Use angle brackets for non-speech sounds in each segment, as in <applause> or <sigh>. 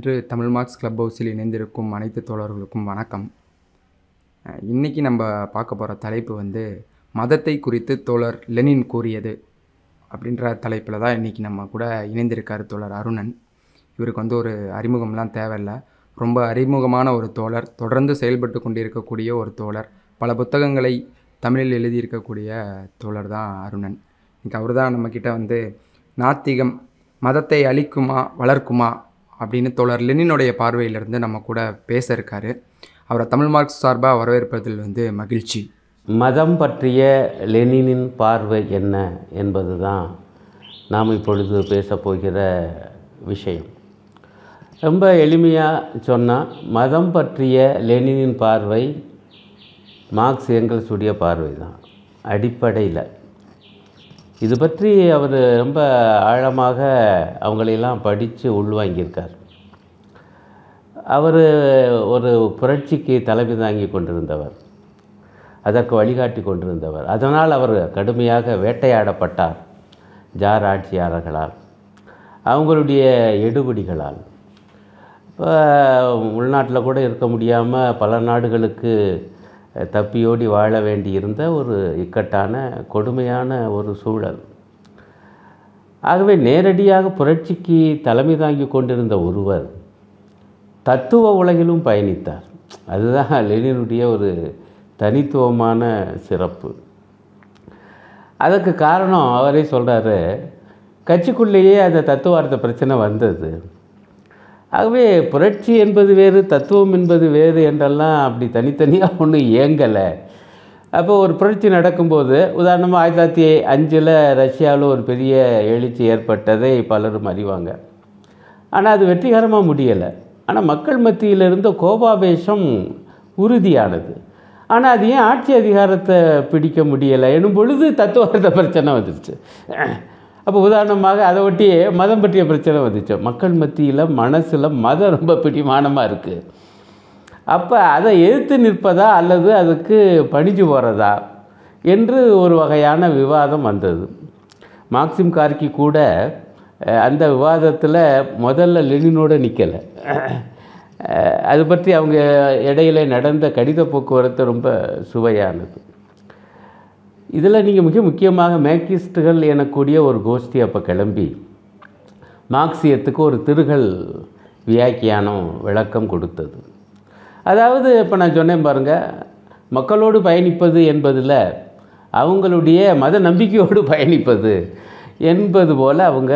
இன்று Tamil marks club ஹவுஸில் இணைந்திருக்கும் அனைத்து தோழர்களுக்கும் வணக்கம். இன்றைக்கி இன்னைக்கு நம்ம பார்க்க போகிற தலைப்பு வந்து மதத்தை குறித்து தோழர் லெனின் கூறியது அப்படின்ற தலைப்பில் தான் இன்றைக்கி நம்ம கூட இணைந்திருக்கார் தோழர் அருணன். இவருக்கு வந்து ஒரு அறிமுகம்லாம் தேவையில்லை. ரொம்ப அறிமுகமான ஒரு தோழர் தொடர்ந்து செயல்பட்டு கொண்டிருக்கக்கூடிய ஒரு தோழர் பல புத்தகங்களை தமிழில் எழுதியிருக்கக்கூடிய தோழர் தான் அருணன். இன்றைக்கி அவர் தான் நம்மக்கிட்ட வந்து நாத்திகம் மதத்தை அழிக்குமா வளர்க்குமா அப்படின்னு தோழர் லெனினுடைய பார்வையிலிருந்து நம்ம கூட பேச இருக்காரு அவரை தமிழ் மார்க்ஸ் சார்பாக வரவேற்பதில் வந்து மகிழ்ச்சி. மதம் பற்றிய லெனினின் பார்வை என்ன என்பது தான் நாம் இப்பொழுது பேசப்போகிற விஷயம். ரொம்ப எளிமையாக சொன்னால் மதம் பற்றிய லெனினின் பார்வை மார்க்ஸ் எங்கள்ஸுடைய பார்வை தான் அடிப்படையில். இது பற்றி அவர் ரொம்ப ஆழமாக அவங்களையெல்லாம் படித்து உள்வாங்கியிருக்கார். அவர் ஒரு புரட்சிக்கு தலைமை தாங்கி கொண்டிருந்தவர். அதற்கு வழிகாட்டி கொண்டிருந்தவர். அதனால் அவர் கடுமையாக வேட்டையாடப்பட்டார் ஜார் ஆட்சியாளர்களால் அவங்களுடைய எடுபிடிகளால். இப்போ உள்நாட்டில் கூட இருக்க முடியாமல் பல நாடுகளுக்கு தப்பியோடி வாழ வேண்டி இருந்த ஒரு இக்கட்டான கொடுமையான ஒரு சூழல். ஆகவே நேரடியாக புரட்சிக்கு தலைமை தாங்கி கொண்டிருந்த ஒருவர் தத்துவ உலகிலும் பயணித்தார். அதுதான் லெனினுடைய ஒரு தனித்துவமான சிறப்பு. அதற்கு காரணம் அவரே சொல்கிறாரு கட்சிக்குள்ளேயே அந்த தத்துவார்த்த பிரச்சனை வந்தது. ஆகவே புரட்சி என்பது வேறு தத்துவம் என்பது வேறு என்றெல்லாம் அப்படி தனித்தனியாக ஒன்றும் இயங்கலை. அப்போ ஒரு புரட்சி நடக்கும்போது உதாரணமாக ஆயிரத்தி தொள்ளாயிரத்தி அஞ்சில் ரஷ்யாவில் ஒரு பெரிய எழுச்சி ஏற்பட்டதை பலரும் அறிவாங்க. ஆனால் அது வெற்றிகரமாக முடியலை. ஆனால் மக்கள் மத்தியில் இருந்த கோபாவேஷம் உறுதியானது. ஆனால் அது ஏன் ஆட்சி அதிகாரத்தை பிடிக்க முடியலை? எனும் பொழுது தத்துவார்த்த பிரச்சனை வந்துடுச்சு அப்போ உதாரணமாக அதை ஒட்டியே மதம் பற்றிய பிரச்சனை வந்துச்சு? மக்கள் மத்தியில் மனசில் மதம் ரொம்ப பிடிமானமாக இருக்குது அப்போ அதை எதிர்த்து நிற்பதா அல்லது அதுக்கு பணிஞ்சு போகிறதா என்று ஒரு வகையான விவாதம் வந்தது. மார்க்சிம் கார்கி கூட அந்த விவாதத்தில் முதல்ல லெனினோட நிற்கலை அது பற்றி அவங்க இடையில நடந்த கடித போக்குவரத்து ரொம்ப சுவையானது. இதில் நீங்கள் மிக முக்கியமாக மேக்கிஸ்டுகள் எனக்கூடிய ஒரு கோஷ்டி அப்போ கிளம்பி மார்க்சியத்துக்கு ஒரு திருகல் வியாக்கியானம் விளக்கம் கொடுத்தது. அதாவது இப்போ நான் சொன்னேன் பாருங்கள் மக்களோடு பயணிப்பது என்பதில் அவங்களுடைய மத நம்பிக்கையோடு பயணிப்பது என்பது போல் அவங்க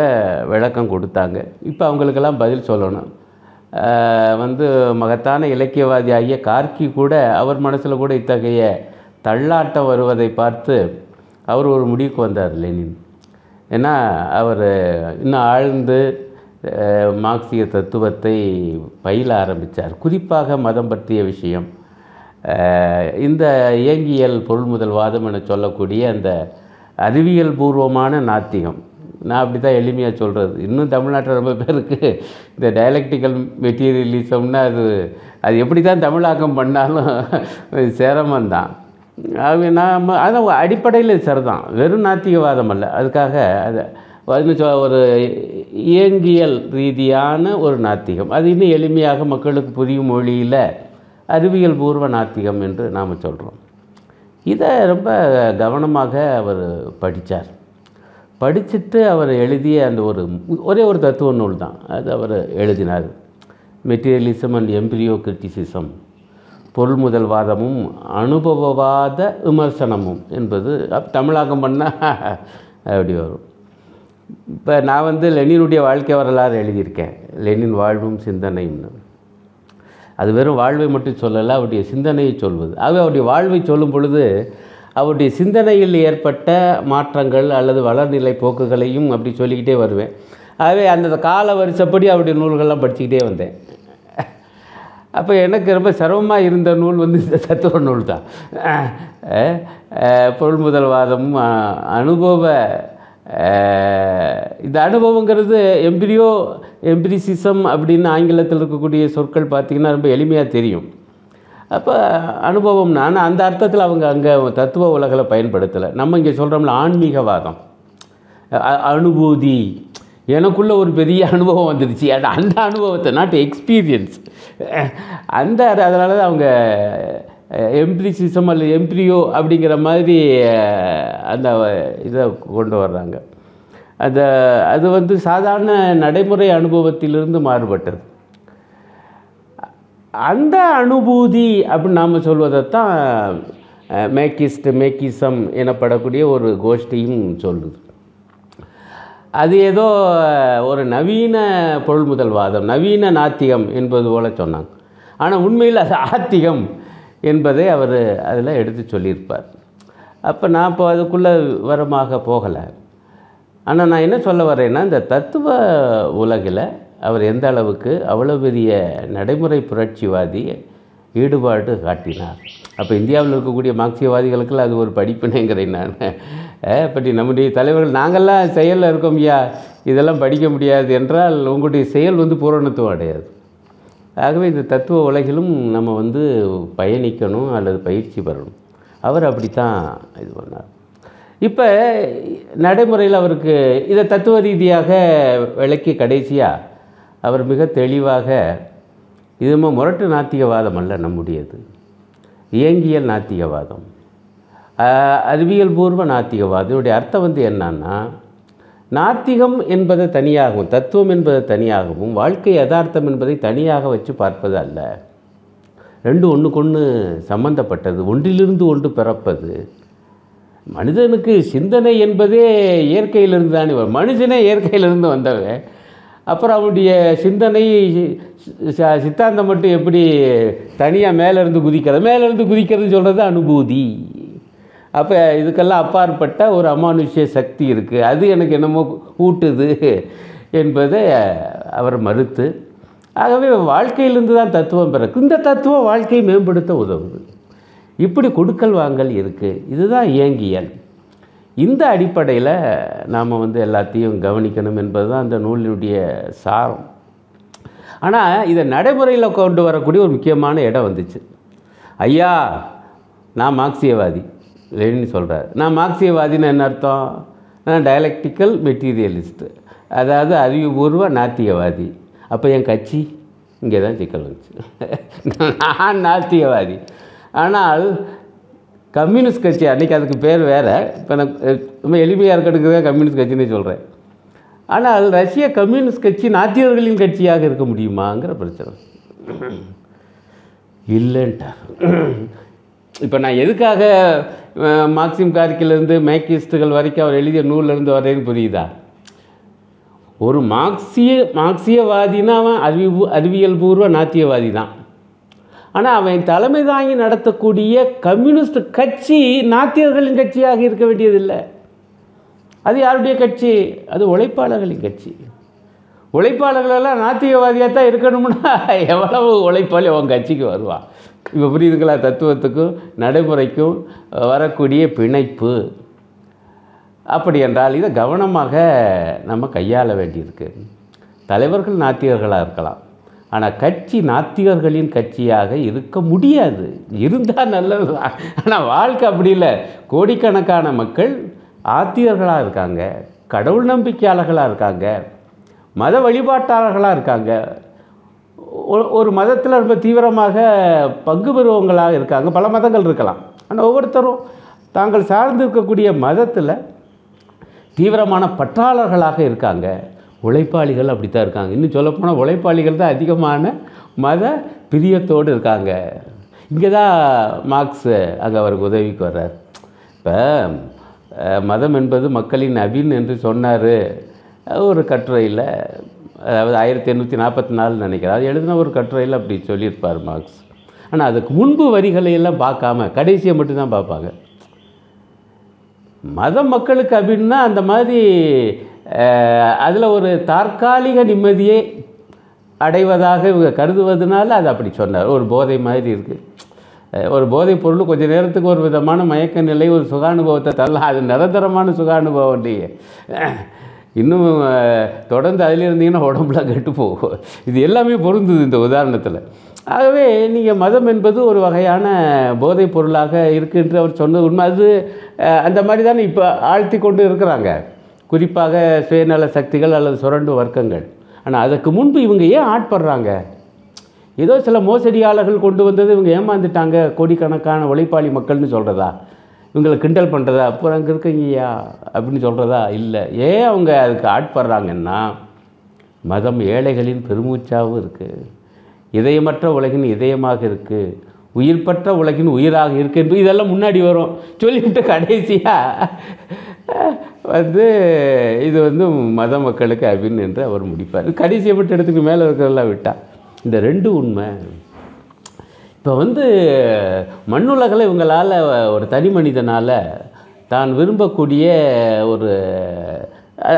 விளக்கம் கொடுத்தாங்க. இப்போ அவங்களுக்கெல்லாம் பதில் சொல்லணும். வந்து மகத்தான இலக்கியவாதி ஆகிய கார்கி கூட அவர் மனசில் கூட இத்தகைய தள்ளாட்டம் வருவதை பார்த்து அவர் ஒரு முடிவுக்கு வந்தார் லெனின். ஏன்னா அவர் இன்னும் ஆழ்ந்து மார்க்சிய தத்துவத்தை பயில ஆரம்பித்தார் குறிப்பாக மதம் பற்றிய விஷயம். இந்த இயங்கியல் பொருள்முதல்வாதம் என சொல்லக்கூடிய அந்த அறிவியல் பூர்வமான நாத்திகம். நான் அப்படி தான் எளிமையாக சொல்கிறது இன்னும் தமிழ்நாட்டில் ரொம்ப பேருக்கு இந்த டயலக்டிக்கல் மெட்டீரியலிசம்னா அது அது எப்படி தான் தமிழாக்கம் பண்ணாலும் சிரமந்தான். அது நாம் அது அடிப்படையில் சரிதான். வெறும் நாத்திகவாதம் அல்ல. அதுக்காக அது சொ- ஒரு இயங்கியல் ரீதியான ஒரு நாத்திகம். அது இன்னும் எளிமையாக மக்களுக்கு புரியும் மொழியில் அறிவியல் பூர்வ நாத்திகம் என்று நாம் சொல்கிறோம் இதை ரொம்ப கவனமாக அவர் படித்தார் படிச்சுட்டு அவர் எழுதிய அந்த ஒரு ஒரே ஒரு தத்துவ நூல் தான். அது அவர் எழுதினார். மெட்டீரியலிசம் அண்ட் எம்பிரியோ கிரிட்டிசிசம் பொருள்முதல்வாதமும் அனுபவவாத விமர்சனமும் என்பது தமிழாக்கம் பண்ணால் <laughs> அப்படி வரும். இப்போ நான் வந்து லெனினுடைய வாழ்க்கை வரலாறு எழுதியிருக்கேன். லெனின் வாழ்வும் சிந்தனையும்னு அது வெறும் வாழ்வை மட்டும் சொல்லலை அவருடைய சிந்தனையை சொல்வது. ஆகவே அவருடைய வாழ்வை சொல்லும் பொழுது அவருடைய சிந்தனையில் ஏற்பட்ட மாற்றங்கள் அல்லது வளர்நிலை போக்குகளையும் அப்படி சொல்லிக்கிட்டே வருவேன். ஆகவே அந்த கால வரிசைப்படி அவருடைய நூல்கள்லாம் படிச்சுக்கிட்டே வந்தேன். அப்போ எனக்கு ரொம்ப சிரமமாக இருந்த நூல் வந்து இந்த தத்துவ நூல் தான் பொருள் அஹ், அனுபவ இந்த அனுபவங்கிறது எம்பிரியோ எம்பிரிசிசம் அப்படின்னு ஆங்கிலத்தில் இருக்கக்கூடிய சொற்கள் பார்த்திங்கன்னா ரொம்ப எளிமையாக தெரியும். அப்போ அனுபவம் நான் அந்த அர்த்தத்தில் அவங்க அங்கே தத்துவ உலகில் பயன்படுத்தலை. நம்ம இங்கே சொல்கிறோம்ல ஆன்மீகவாதம். அ- அனுபூதி. எனக்குள்ளே ஒரு பெரிய அனுபவம் வந்துடுச்சு. அது அந்த அனுபவத்தை நாட் எக்ஸ்பீரியன்ஸ் அந்த அதனால தான் அவங்க எம்ப்ரிசிசம் அல்லது எம்ப்ரியோ அப்படிங்கிற மாதிரி அந்த இதை கொண்டு வர்றாங்க. அந்த அது வந்து சாதாரண நடைமுறை அனுபவத்திலிருந்து மாறுபட்டது. அந்த அனுபூதி அப்படின்னு நாம் சொல்வதைத்தான் தான் மேக்கிஸ்ட் மேக்கிசம் எனப்படக்கூடிய ஒரு கோஷ்டியும் சொல்லுது. அது ஏதோ ஒரு நவீன பொருள்முதல்வாதம் நவீன நாத்திகம் என்பது போல சொன்னாங்க. ஆனால் உண்மையில் அது ஆத்திகம் என்பதை அவர் அதில் எடுத்து சொல்லியிருப்பார். அப்போ நான் இப்போ அதுக்குள்ளே விவரமாக போகலை. ஆனால் நான் என்ன சொல்ல வரேன்னா இந்த தத்துவ உலகில் அவர் எந்த அளவுக்கு அவ்வளோ பெரிய நடைமுறை புரட்சிவாதி ஈடுபாடு காட்டினார். அப்போ இந்தியாவில் இருக்கக்கூடிய மார்க்சியவாதிகளுக்கெல்லாம் அது ஒரு படிப்பினைங்கிறேன் நான். பற்றி நம்முடைய தலைவர்கள் நாங்கள்லாம் செயலில் இருக்கோம் ஐயா. இதெல்லாம் படிக்க முடியாது என்றால் உங்களுடைய செயல் வந்து பூரணத்துவம் அடையாது. ஆகவே இந்த தத்துவ உலகிலும் நம்ம வந்து பயணிக்கணும் அல்லது பயிற்சி பெறணும். அவர் அப்படித்தான் இது பண்ணார். இப்போ நடைமுறையில் அவருக்கு இதை தத்துவ ரீதியாக விளக்கி கடைசியாக அவர் மிக தெளிவாக இது நம்ம முரட்டு நாத்திகவாதம் அல்ல நம்முடையது. இயங்கியல் நாத்திகவாதம். அறிவியல் பூர்வ நாத்திகவாதம். இதனுடைய அர்த்தம் வந்து என்னன்னா நாத்திகம் என்பதை தனியாகவும் தத்துவம் என்பதை தனியாகவும் வாழ்க்கை யதார்த்தம் என்பதை தனியாக வச்சு பார்ப்பது அல்ல. ரெண்டு ஒன்றுக்கொன்று சம்பந்தப்பட்டது ஒன்றிலிருந்து ஒன்று பிறப்பது. மனிதனுக்கு சிந்தனை என்பதே இயற்கையிலிருந்து தானே மனுஷனே இயற்கையிலிருந்து வந்தவன். அப்புறம் அவனுடைய சிந்தனை சித்தாந்தம் மட்டும் எப்படி தனியாக மேலேருந்து குதிக்கிறது? மேலேருந்து குதிக்கிறதுன்னு சொல்கிறது அனுபூதி. அப்போ இதுக்கெல்லாம் அப்பாற்பட்ட ஒரு அமானுஷ்ய சக்தி இருக்குது அது எனக்கு என்னமோ ஊட்டுது என்பதை அவர் மறுத்து ஆகவே வாழ்க்கையிலிருந்து தான் தத்துவம் பிறகு இந்த தத்துவம் வாழ்க்கையை மேம்படுத்த உதவுது. இப்படி கொடுக்கல் வாங்கல் இருக்குது இதுதான் இயங்கியல். இந்த அடிப்படையில் நாம் வந்து எல்லாத்தையும் கவனிக்கணும் என்பது தான் அந்த நூலினுடைய சாரம். ஆனால் இதை நடைமுறையில் கொண்டு வரக்கூடிய ஒரு முக்கியமான இடம் வந்துச்சு. ஐயா நான் மார்க்சியவாதி. லெனின் சொல்கிறார் நான் மார்க்சியவாதின்னு என்ன அர்த்தம்? நான் டயலக்டிக்கல் மெட்டீரியலிஸ்ட்டு அதாவது அறிவுபூர்வ நாத்தியவாதி அப்போ என் கட்சி இங்கே தான் சிக்கல் வந்துச்சு. நான் நாத்தியவாதி ஆனால் கம்யூனிஸ்ட் கட்சி அன்றைக்கி அதுக்கு பேர் வேறு. இப்போ நான் ரொம்ப எளிமையாக இருக்கிறதுக்கு தான் கம்யூனிஸ்ட் கட்சின்னு சொல்கிறேன் ஆனால் ரஷ்ய கம்யூனிஸ்ட் கட்சி நாத்தியவர்களின் கட்சியாக இருக்க முடியுமாங்கிற பிரச்சனை. இல்லைன்ட்டார். இப்போ நான் எதுக்காக மார்க்சிம் கார்கிலேருந்து மேக்கிஸ்டுகள் வரைக்கும் அவர் எழுதிய நூல்லேருந்து வரேன்னு புரியுதா? ஒரு மார்க்சிய மார்க்சியவாதினா அவன் அறிவு அறிவியல் பூர்வ நாத்தியவாதி தான். ஆனால் அவன் தலைமை தாங்கி நடத்தக்கூடிய கம்யூனிஸ்ட் கட்சி நாத்தியர்களின் கட்சியாக இருக்க வேண்டியதில்லை. அது யாருடைய கட்சி? அது உழைப்பாளர்களின் கட்சி. உழைப்பாளர்களெல்லாம் நாத்தியவாதியாக தான் இருக்கணும்னா எவ்வளவு உழைப்பாளி அவன் கட்சிக்கு வருவான்? இப்போ புரியுதுங்களா தத்துவத்துக்கும் நடைமுறைக்கும் வரக்கூடிய பிணைப்பு. அப்படி என்றால் இதை கவனமாக நம்ம கையாள வேண்டியிருக்கு. தலைவர்கள் நாத்திகர்களாக இருக்கலாம். ஆனால் கட்சி நாத்திகர்களின் கட்சியாக இருக்க முடியாது. இருந்தால் நல்லது ஆனால் வாழ்க்கை அப்படி இல்லை. கோடிக்கணக்கான மக்கள் ஆத்தியர்களாக இருக்காங்க. கடவுள் நம்பிக்கையாளர்களாக இருக்காங்க. மத வழிபாட்டாளர்களாக இருக்காங்க. ஒரு மதத்தில் ரொம்ப தீவிரமாக பங்கு பெறுவங்களாக இருக்காங்க. பல மதங்கள் இருக்கலாம். ஆனால் ஒவ்வொருத்தரும் தாங்கள் சார்ந்து இருக்கக்கூடிய மதத்தில் தீவிரமான பற்றாளர்களாக இருக்காங்க. உழைப்பாளிகள் அப்படி தான் இருக்காங்க. இன்னும் சொல்லப்போனால் உழைப்பாளிகள் தான் அதிகமான மத பிரியத்தோடு இருக்காங்க. இங்கே தான் மார்க்ஸு அங்கே அவருக்கு உதவிக்கு வர்றார். இப்போ மதம் என்பது மக்களின் அபின் என்று சொன்னார். ஒரு கட்டுரையில் அதாவது ஆயிரத்தி எண்ணூற்றி நாற்பத்தி நாலு நினைக்கிறேன் அது எழுதின ஒரு கட்டுரையில் அப்படி சொல்லியிருப்பார் மார்க்ஸ். ஆனால் அதுக்கு முன்பு வரிகளை எல்லாம் பார்க்காம கடைசியை மட்டும்தான் பார்ப்பாங்க. மத மக்களுக்கு அப்படின்னா அந்த மாதிரி அதில் ஒரு தற்காலிக நிம்மதியை அடைவதாக இவங்க கருதுவதனால அது அப்படி சொன்னார். ஒரு போதை மாதிரி இருக்குது ஒரு போதைப் பொருள் கொஞ்சம் நேரத்துக்கு ஒரு விதமான மயக்க நிலை ஒரு சுகானுபவத்தை தரலாம். அது நிரந்தரமான சுகானுபவம் இல்லையே. இன்னும் தொடர்ந்து அதில் இருந்தீங்கன்னா உடம்புல கெட்டு போகும். இது எல்லாமே பொருந்துது இந்த உதாரணத்தில். ஆகவே நீங்கள் மதம் என்பது ஒரு வகையான போதைப் பொருளாக இருக்குன்ற அவர் சொன்னது உண்மை. அது அந்த மாதிரி தானே இப்போ ஆழ்த்தி கொண்டு இருக்கிறாங்க. குறிப்பாக சுயநல சக்திகள் அல்லது சுரண்டு வர்க்கங்கள். ஆனால் அதற்கு முன்பு இவங்க ஏன் ஆட்படுறாங்க? ஏதோ சில மோசடியாளர்கள் கொண்டு வந்தது இவங்க ஏமாந்துட்டாங்க. கோடிக்கணக்கான உழைப்பாளி மக்கள்னு சொல்கிறதா இவங்களை கிண்டல் பண்ணுறதா அப்புறம் அங்கே இருக்கீங்கய்யா? அப்படின்னு சொல்கிறதா இல்லை. ஏன் அவங்க அதுக்கு ஆட்படுறாங்கன்னா மதம் ஏழைகளின் பெருமூச்சாகவும் இருக்குது இதயமற்ற உலகின் இதயமாக இருக்குது உயிர்ப்பற்ற உலகின் உயிராக இருக்கு என்று இதெல்லாம் முன்னாடி வரும். சொல்லிவிட்டு கடைசியாக வந்து இது வந்து மத மக்களுக்கு அப்படின்னு என்று அவர் முடிப்பார். கடைசியை விட்டு இடத்துக்கு மேலே இருக்கிறதெல்லாம் விட்டா. இந்த ரெண்டு உண்மை இப்போ வந்து மண்ணுலகில் இவங்களால் ஒரு தனி மனிதனால் தான் விரும்பக்கூடிய ஒரு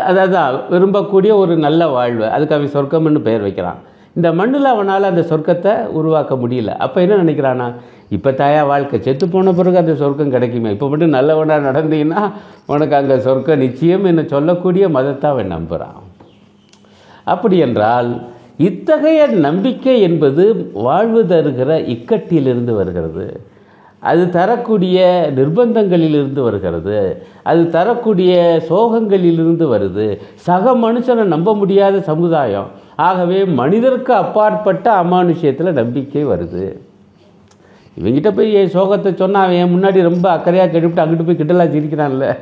அதான் விரும்பக்கூடிய ஒரு நல்ல வாழ்வு. அதுக்கு அவன் சொர்க்கம்னு பெயர் வைக்கிறான். இந்த மண்ணில் அவனால் அந்த சொர்க்கத்தை உருவாக்க முடியல. அப்போ என்ன நினைக்கிறானா? இப்போ தாயா வாழ்க்கை செத்து போன பிறகு அந்த சொர்க்கம் கிடைக்குமே. இப்போ மட்டும் நல்லவனாக நடந்தீங்கன்னா உனக்கு அங்கே சொர்க்கம் நிச்சயம் என்ன சொல்லக்கூடிய மதத்தை அவன் நம்புகிறான் அப்படி என்றால் இத்தகைய நம்பிக்கை என்பது வாழ்வு தருகிற இக்கட்டிலிருந்து வருகிறது. அது தரக்கூடிய நிர்பந்தங்களிலிருந்து வருகிறது. அது தரக்கூடிய சோகங்களிலிருந்து வருது. சக மனுஷனை நம்ப முடியாத சமுதாயம். ஆகவே மனிதருக்கு அப்பாற்பட்ட அமானுஷ்யத்தில் நம்பிக்கை வருது. இவங்கிட்ட போய் என் சோகத்தை சொன்னால் அவன் என் முன்னாடி ரொம்ப அக்கறையாக கெடுவிட்டு அங்கிட்டு போய் கிட்டலாம் சிரிக்கிறான்ல.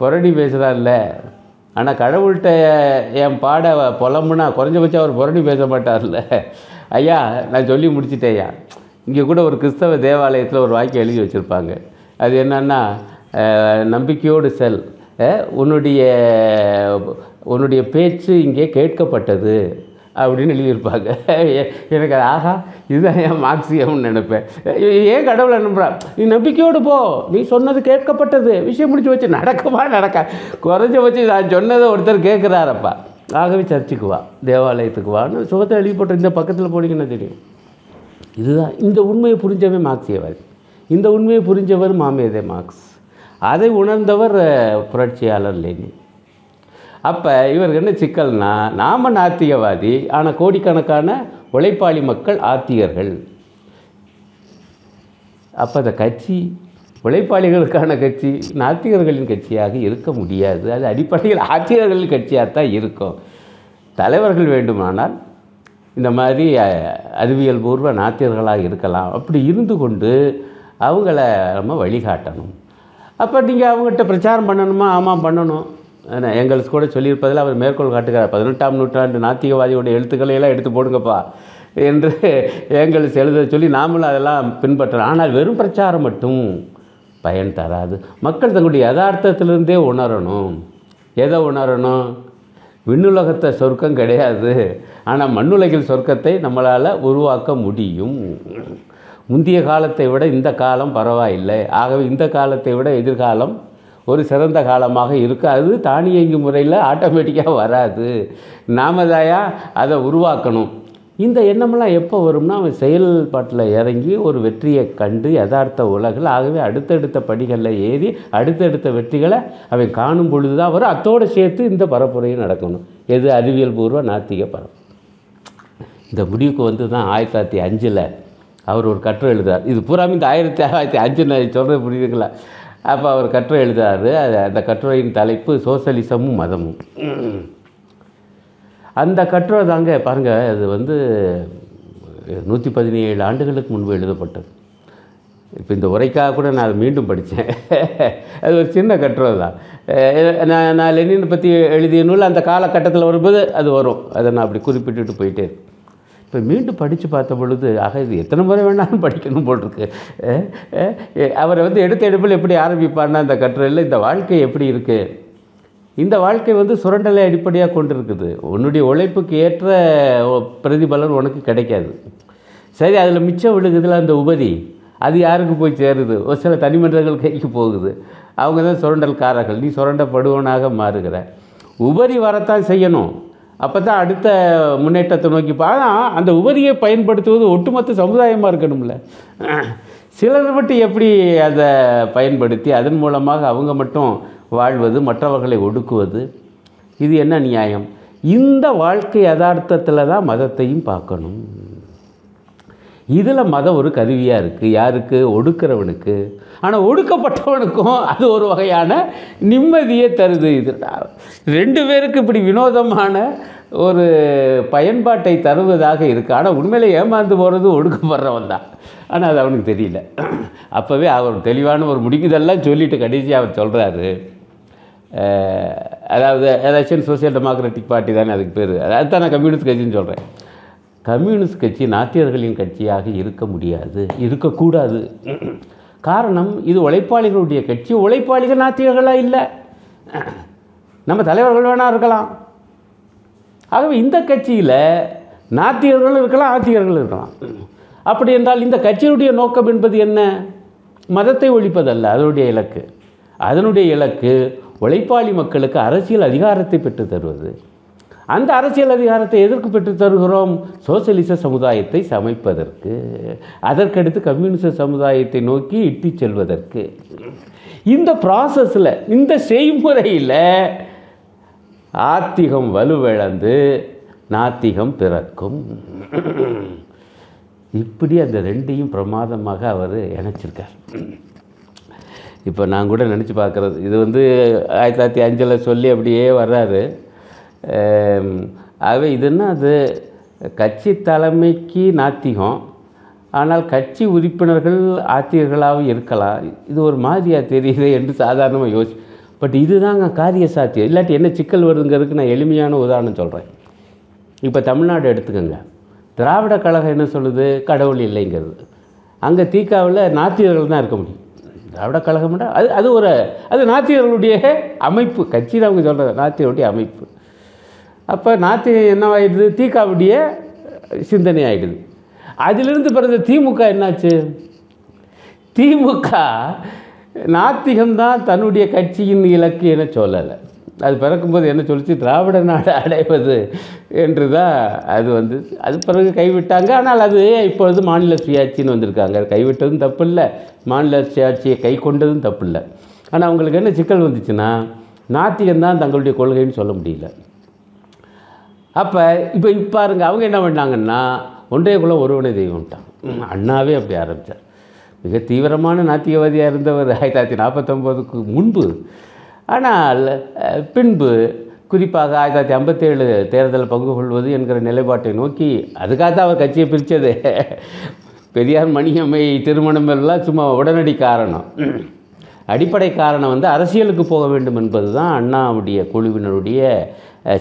புரடி பேசுகிறான்ல ஆனால் கடவுள்கிட்ட என் பாட புலம்புனா குறைஞ்சபட்சம் அவர் புரணி பேச மாட்டார்ல. ஐயா நான் சொல்லி முடிச்சிட்டேயா இங்கே கூட ஒரு கிறிஸ்தவ தேவாலயத்தில் ஒரு வாக்கியம் எழுதி வச்சுருப்பாங்க. அது என்னன்னா நம்பிக்கையோடு செல். உன்னுடைய உன்னுடைய பேச்சு இங்கே கேட்கப்பட்டது. அப்படின்னு எழுதியிருப்பாங்க. எனக்கு ஆஹா இதுதான் என் மார்க்சியம்னு நினைப்பேன். ஏன் கடவுளை நம்புறான் நீ நம்பிக்கையோடு போ. நீ சொன்னது கேட்கப்பட்டது. விஷயம் முடிச்சு வச்சு நடக்குமா நடக்க? குறைஞ்ச வச்சு நான் சொன்னதை ஒருத்தர் கேட்குறாரப்பா. ஆகவே சர்ச்சுக்கு வா தேவாலயத்துக்கு வான்னு சுகத்தை எழுதி போட்டு இந்த பக்கத்தில் போனீங்கன்னா தெரியும். இதுதான். இந்த உண்மையை புரிஞ்சவன் மார்க்சியவாதி இந்த உண்மையை புரிஞ்சவர் மாமேதே மார்க்ஸ். அதை உணர்ந்தவர் புரட்சியாளர் லெனின். அப்போ இவருக்கு என்ன சிக்கல்னா நாம நாத்திகவாதி ஆனால் கோடிக்கணக்கான உழைப்பாளி மக்கள் ஆத்திகர்கள். அப்போ அந்த கட்சி உழைப்பாளிகளுக்கான கட்சி நாத்திகர்களின் கட்சியாக இருக்க முடியாது. அது அடிப்படையில் ஆத்தியர்களின் கட்சியாக தான் இருக்கும். தலைவர்கள் வேண்டுமானால் இந்த மாதிரி அறிவியல் பூர்வ நாத்தியர்களாக இருக்கலாம். அப்படி இருந்து கொண்டு அவங்கள நம்ம வழிகாட்டணும். அப்போ நீங்கள் அவங்ககிட்ட பிரச்சாரம் பண்ணணுமா? ஆமாம் பண்ணணும். எங்களுக்கு கூட சொல்லியிருப்பதில் அவர் மேற்கோள் காட்டுகிறார். பதினெட்டாம் நூற்றாண்டு நாத்திகவாதியோட எழுத்துக்களை எல்லாம் எடுத்து போடுங்கப்பா என்று எங்களுக்கு எழுத சொல்லி நாமளும் அதெல்லாம் பின்பற்றலாம். ஆனால் வெறும் பிரச்சாரம் மட்டும் பயன் தராது. மக்கள் தங்களுடைய யதார்த்தத்திலிருந்தே உணரணும். எதை உணரணும்? விண்ணுலகத்தை சொர்க்கம் கிடையாது. ஆனால் மண்ணுலகில் சொர்க்கத்தை நம்மளால் உருவாக்க முடியும். முந்தைய காலத்தை விட இந்த காலம் பரவாயில்லை. ஆகவே இந்த காலத்தை விட எதிர்காலம் ஒரு சிறந்த காலமாக இருக்காது அது தானியங்கி முறையில் ஆட்டோமேட்டிக்காக வராது. நாம தாயா அதை உருவாக்கணும். இந்த எண்ணமெல்லாம் எப்போ வரும்னா அவன் செயல்பாட்டில் இறங்கி ஒரு வெற்றியை கண்டு யதார்த்த உலகில் ஆகவே அடுத்தடுத்த படிகளில் ஏறி அடுத்தடுத்த வெற்றிகளை அவன் காணும் பொழுது தான் வரும். அத்தோடு சேர்த்து இந்த பரப்புரையும் நடக்கணும். எது அறிவியல் பூர்வ நாத்திக பரம் இந்த முடிவுக்கு வந்து தான் ஆயிரத்தி தொள்ளாயிரத்தி அஞ்சில் அவர் ஒரு கட்டுரை எழுதுறார். இது பூராமே இந்த ஆயிரத்தி தொள்ளாயிரத்தி அஞ்சு நான் சொல்கிறது புரியுதுங்களா? அப்போ அவர் கட்டுரை எழுதுறாரு. அது அந்த கட்டுரையின் தலைப்பு சோசலிசமும் மதமும். அந்த கட்டுரை தாங்க பாருங்கள் அது வந்து நூற்றி பதினேழு ஆண்டுகளுக்கு முன்பு எழுதப்பட்டது. இப்போ இந்த உரைக்காக கூட நான் அதை மீண்டும் படித்தேன் அது ஒரு சின்ன கட்டுரை தான். நான் நான் லெனினை பற்றி எழுதிய நூல் அந்த காலகட்டத்தில் வரும்போது அது வரும். அதை நான் அப்படி குறிப்பிட்டுட்டு போயிட்டே இப்போ மீண்டும் படித்து பார்த்த பொழுது ஆக இது எத்தனை முறை வேணாலும் படிக்கணும் போல் இருக்கு அவரை வந்து எடுத்த எடுப்பில் எப்படி ஆரம்பிப்பார்னா அந்த கட்டுரையில் இந்த வாழ்க்கை எப்படி இருக்குது இந்த வாழ்க்கை வந்து சுரண்டலை அடிப்படையாக கொண்டிருக்குது. உன்னுடைய உழைப்புக்கு ஏற்ற பிரதிபலன் உனக்கு கிடைக்காது. சரி அதில் மிச்சம் விழுகுதுல அந்த உபரி அது யாருக்கு போய் சேருது? ஒரு சில தனிமன்றங்கள் கைக்கு போகுது. அவங்க தான் சுரண்டல்காரர்கள் நீ சுரண்டப்படுவனாக மாறுகிற. உபரி வரத்தான் செய்யணும். அப்போ தான் அடுத்த முன்னேற்றத்தை நோக்கி ஆனால் அந்த உபரியை பயன்படுத்துவது ஒட்டுமொத்த சமுதாயமாக இருக்கணும்ல. சிலர் மட்டும் எப்படி அதை பயன்படுத்தி அதன் மூலமாக அவங்க மட்டும் வாழ்வது மற்றவர்களை ஒடுக்குவது? இது என்ன நியாயம்? இந்த வாழ்க்கை யதார்த்தத்தில் தான் மதத்தையும் பார்க்கணும். இதில் மதம் ஒரு கருவியாக இருக்குது யாருக்கு? ஒடுக்கிறவனுக்கு. ஆனால் ஒடுக்கப்பட்டவனுக்கும் அது ஒரு வகையான நிம்மதியை தருது இது. ரெண்டு பேருக்கு இப்படி வினோதமான ஒரு பயன்பாட்டை தருவதாக இருக்குது ஆனால் உண்மையிலே ஏமாந்து போகிறது ஒடுக்கப்படுறவன் தான். ஆனால் அது அவனுக்கு தெரியல. அப்போவே அவர் தெளிவான ஒரு முடிக்குதெல்லாம் சொல்லிட்டு கடைசி அவர் சொல்கிறாரு அதாவது ஏதாச்சும் சோசியல் டெமோக்ராட்டிக் பார்ட்டி தானே அதுக்கு பேர். அதுதான் நான் கம்யூனிஸ்ட் கட்சின்னு சொல்கிறேன் கம்யூனிஸ்ட் கட்சி நாத்தியர்களின் கட்சியாக இருக்க முடியாது இருக்கக்கூடாது. காரணம் இது உழைப்பாளிகளுடைய கட்சி உழைப்பாளிகள் நாத்தியர்களாக இல்லை. நம்ம தலைவர்கள் வேணா இருக்கலாம். ஆகவே இந்த கட்சியில் நாத்தியர்களும் இருக்கலாம் ஆத்தியர்களும் இருக்கலாம். அப்படி என்றால் இந்த கட்சியினுடைய நோக்கம் என்பது என்ன? மதத்தை ஒழிப்பதல்ல அதனுடைய இலக்கு. அதனுடைய இலக்கு உழைப்பாளி மக்களுக்கு அரசியல் அதிகாரத்தை பெற்று தருவது. அந்த அரசியல் அதிகாரத்தை எதற்கு பெற்று தருகிறோம்? சோசியலிச சமுதாயத்தை சமைப்பதற்கு. அதற்கடுத்து கம்யூனிச சமுதாயத்தை நோக்கி இட்டு செல்வதற்கு. இந்த ப்ராசஸில் இந்த செய்முறையில் ஆத்திகம் வலுவிழந்து நாத்திகம் பிறக்கும். இப்படி அந்த ரெண்டையும் பிரமாதமாக அவர் இணைச்சிருக்கார். இப்போ நான் கூட நினச்சி பார்க்குறது இது வந்து ஆயிரத்தி தொள்ளாயிரத்தி அஞ்சில் சொல்லி அப்படியே வர்றாரு. ஆகவே இது இதுன்னா அது? கட்சி தலைமைக்கு நாத்திகம். ஆனால் கட்சி உறுப்பினர்கள் ஆத்தியர்களாகவும் இருக்கலாம். இது ஒரு மாதிரியாக தெரியுது என்று சாதாரணமாக யோசி பட் இதுதாங்க காரிய சாத்தியம். இல்லாட்டி என்ன சிக்கல் வருதுங்கிறதுக்கு நான் எளிமையான உதாரணம் சொல்கிறேன் இப்போ தமிழ்நாடு எடுத்துக்கோங்க. திராவிட கழகம் என்ன சொல்லுது? கடவுள் இல்லைங்கிறது. அங்கே தீக்காவில் நாத்தியர்கள் தான் இருக்க முடியும். திராவிட கழகம்னா அது அது ஒரு அது நாத்தியர்களுடைய அமைப்பு. கட்சியில் அவங்க சொல்கிறது நாத்தியருடைய அமைப்பு. அப்போ நாத்திகம் என்னவாயிடுது தீக்காவுடைய சிந்தனை ஆகிடுது அதிலிருந்து பிறந்த திமுக என்னாச்சு? திமுக நாத்திகம்தான் தன்னுடைய கட்சியின் இலக்கு என சொல்லலை. அது பிறக்கும்போது என்ன சொல்லிச்சு? திராவிட நாடு அடைவது என்று தான் அது வந்து அது பிறகு கைவிட்டாங்க. ஆனால் அது இப்பொழுது மாநில சுயாட்சின்னு வந்திருக்காங்க. கைவிட்டதும் தப்பு இல்லை மாநில சுயாட்சியை கை கொண்டதும் தப்பு இல்லை ஆனால் அவங்களுக்கு என்ன சிக்கல் வந்துச்சுன்னா நாத்திகம்தான் தங்களுடைய கொள்கைன்னு சொல்ல முடியல. அப்போ இப்போ இப்போ பாருங்க அவங்க என்ன பண்ணாங்கன்னா ஒன்றே குலம் ஒருவனே தெய்வம்ட்டாங்க அண்ணாவே அப்படி ஆரம்பித்தார் மிக தீவிரமான நாத்திகவாதியாக இருந்தவர் ஆயிரத்தி தொள்ளாயிரத்தி நாற்பத்தொம்போதுக்கு முன்பு. ஆனால் பின்பு குறிப்பாக ஆயிரத்தி தொள்ளாயிரத்தி ஐம்பத்தேழு தேர்தலில் பங்கு கொள்வது என்கிற நிலைப்பாட்டை நோக்கி அதுக்காக தான் அவர் கட்சியை பிரித்தது. பெரியார் மணியம்மை திருமணம் எல்லாம் சும்மா உடனடி காரணம். அடிப்படை காரணம் வந்து அரசியலுக்கு போக வேண்டும் என்பது தான் அண்ணாவுடைய குழுவினருடைய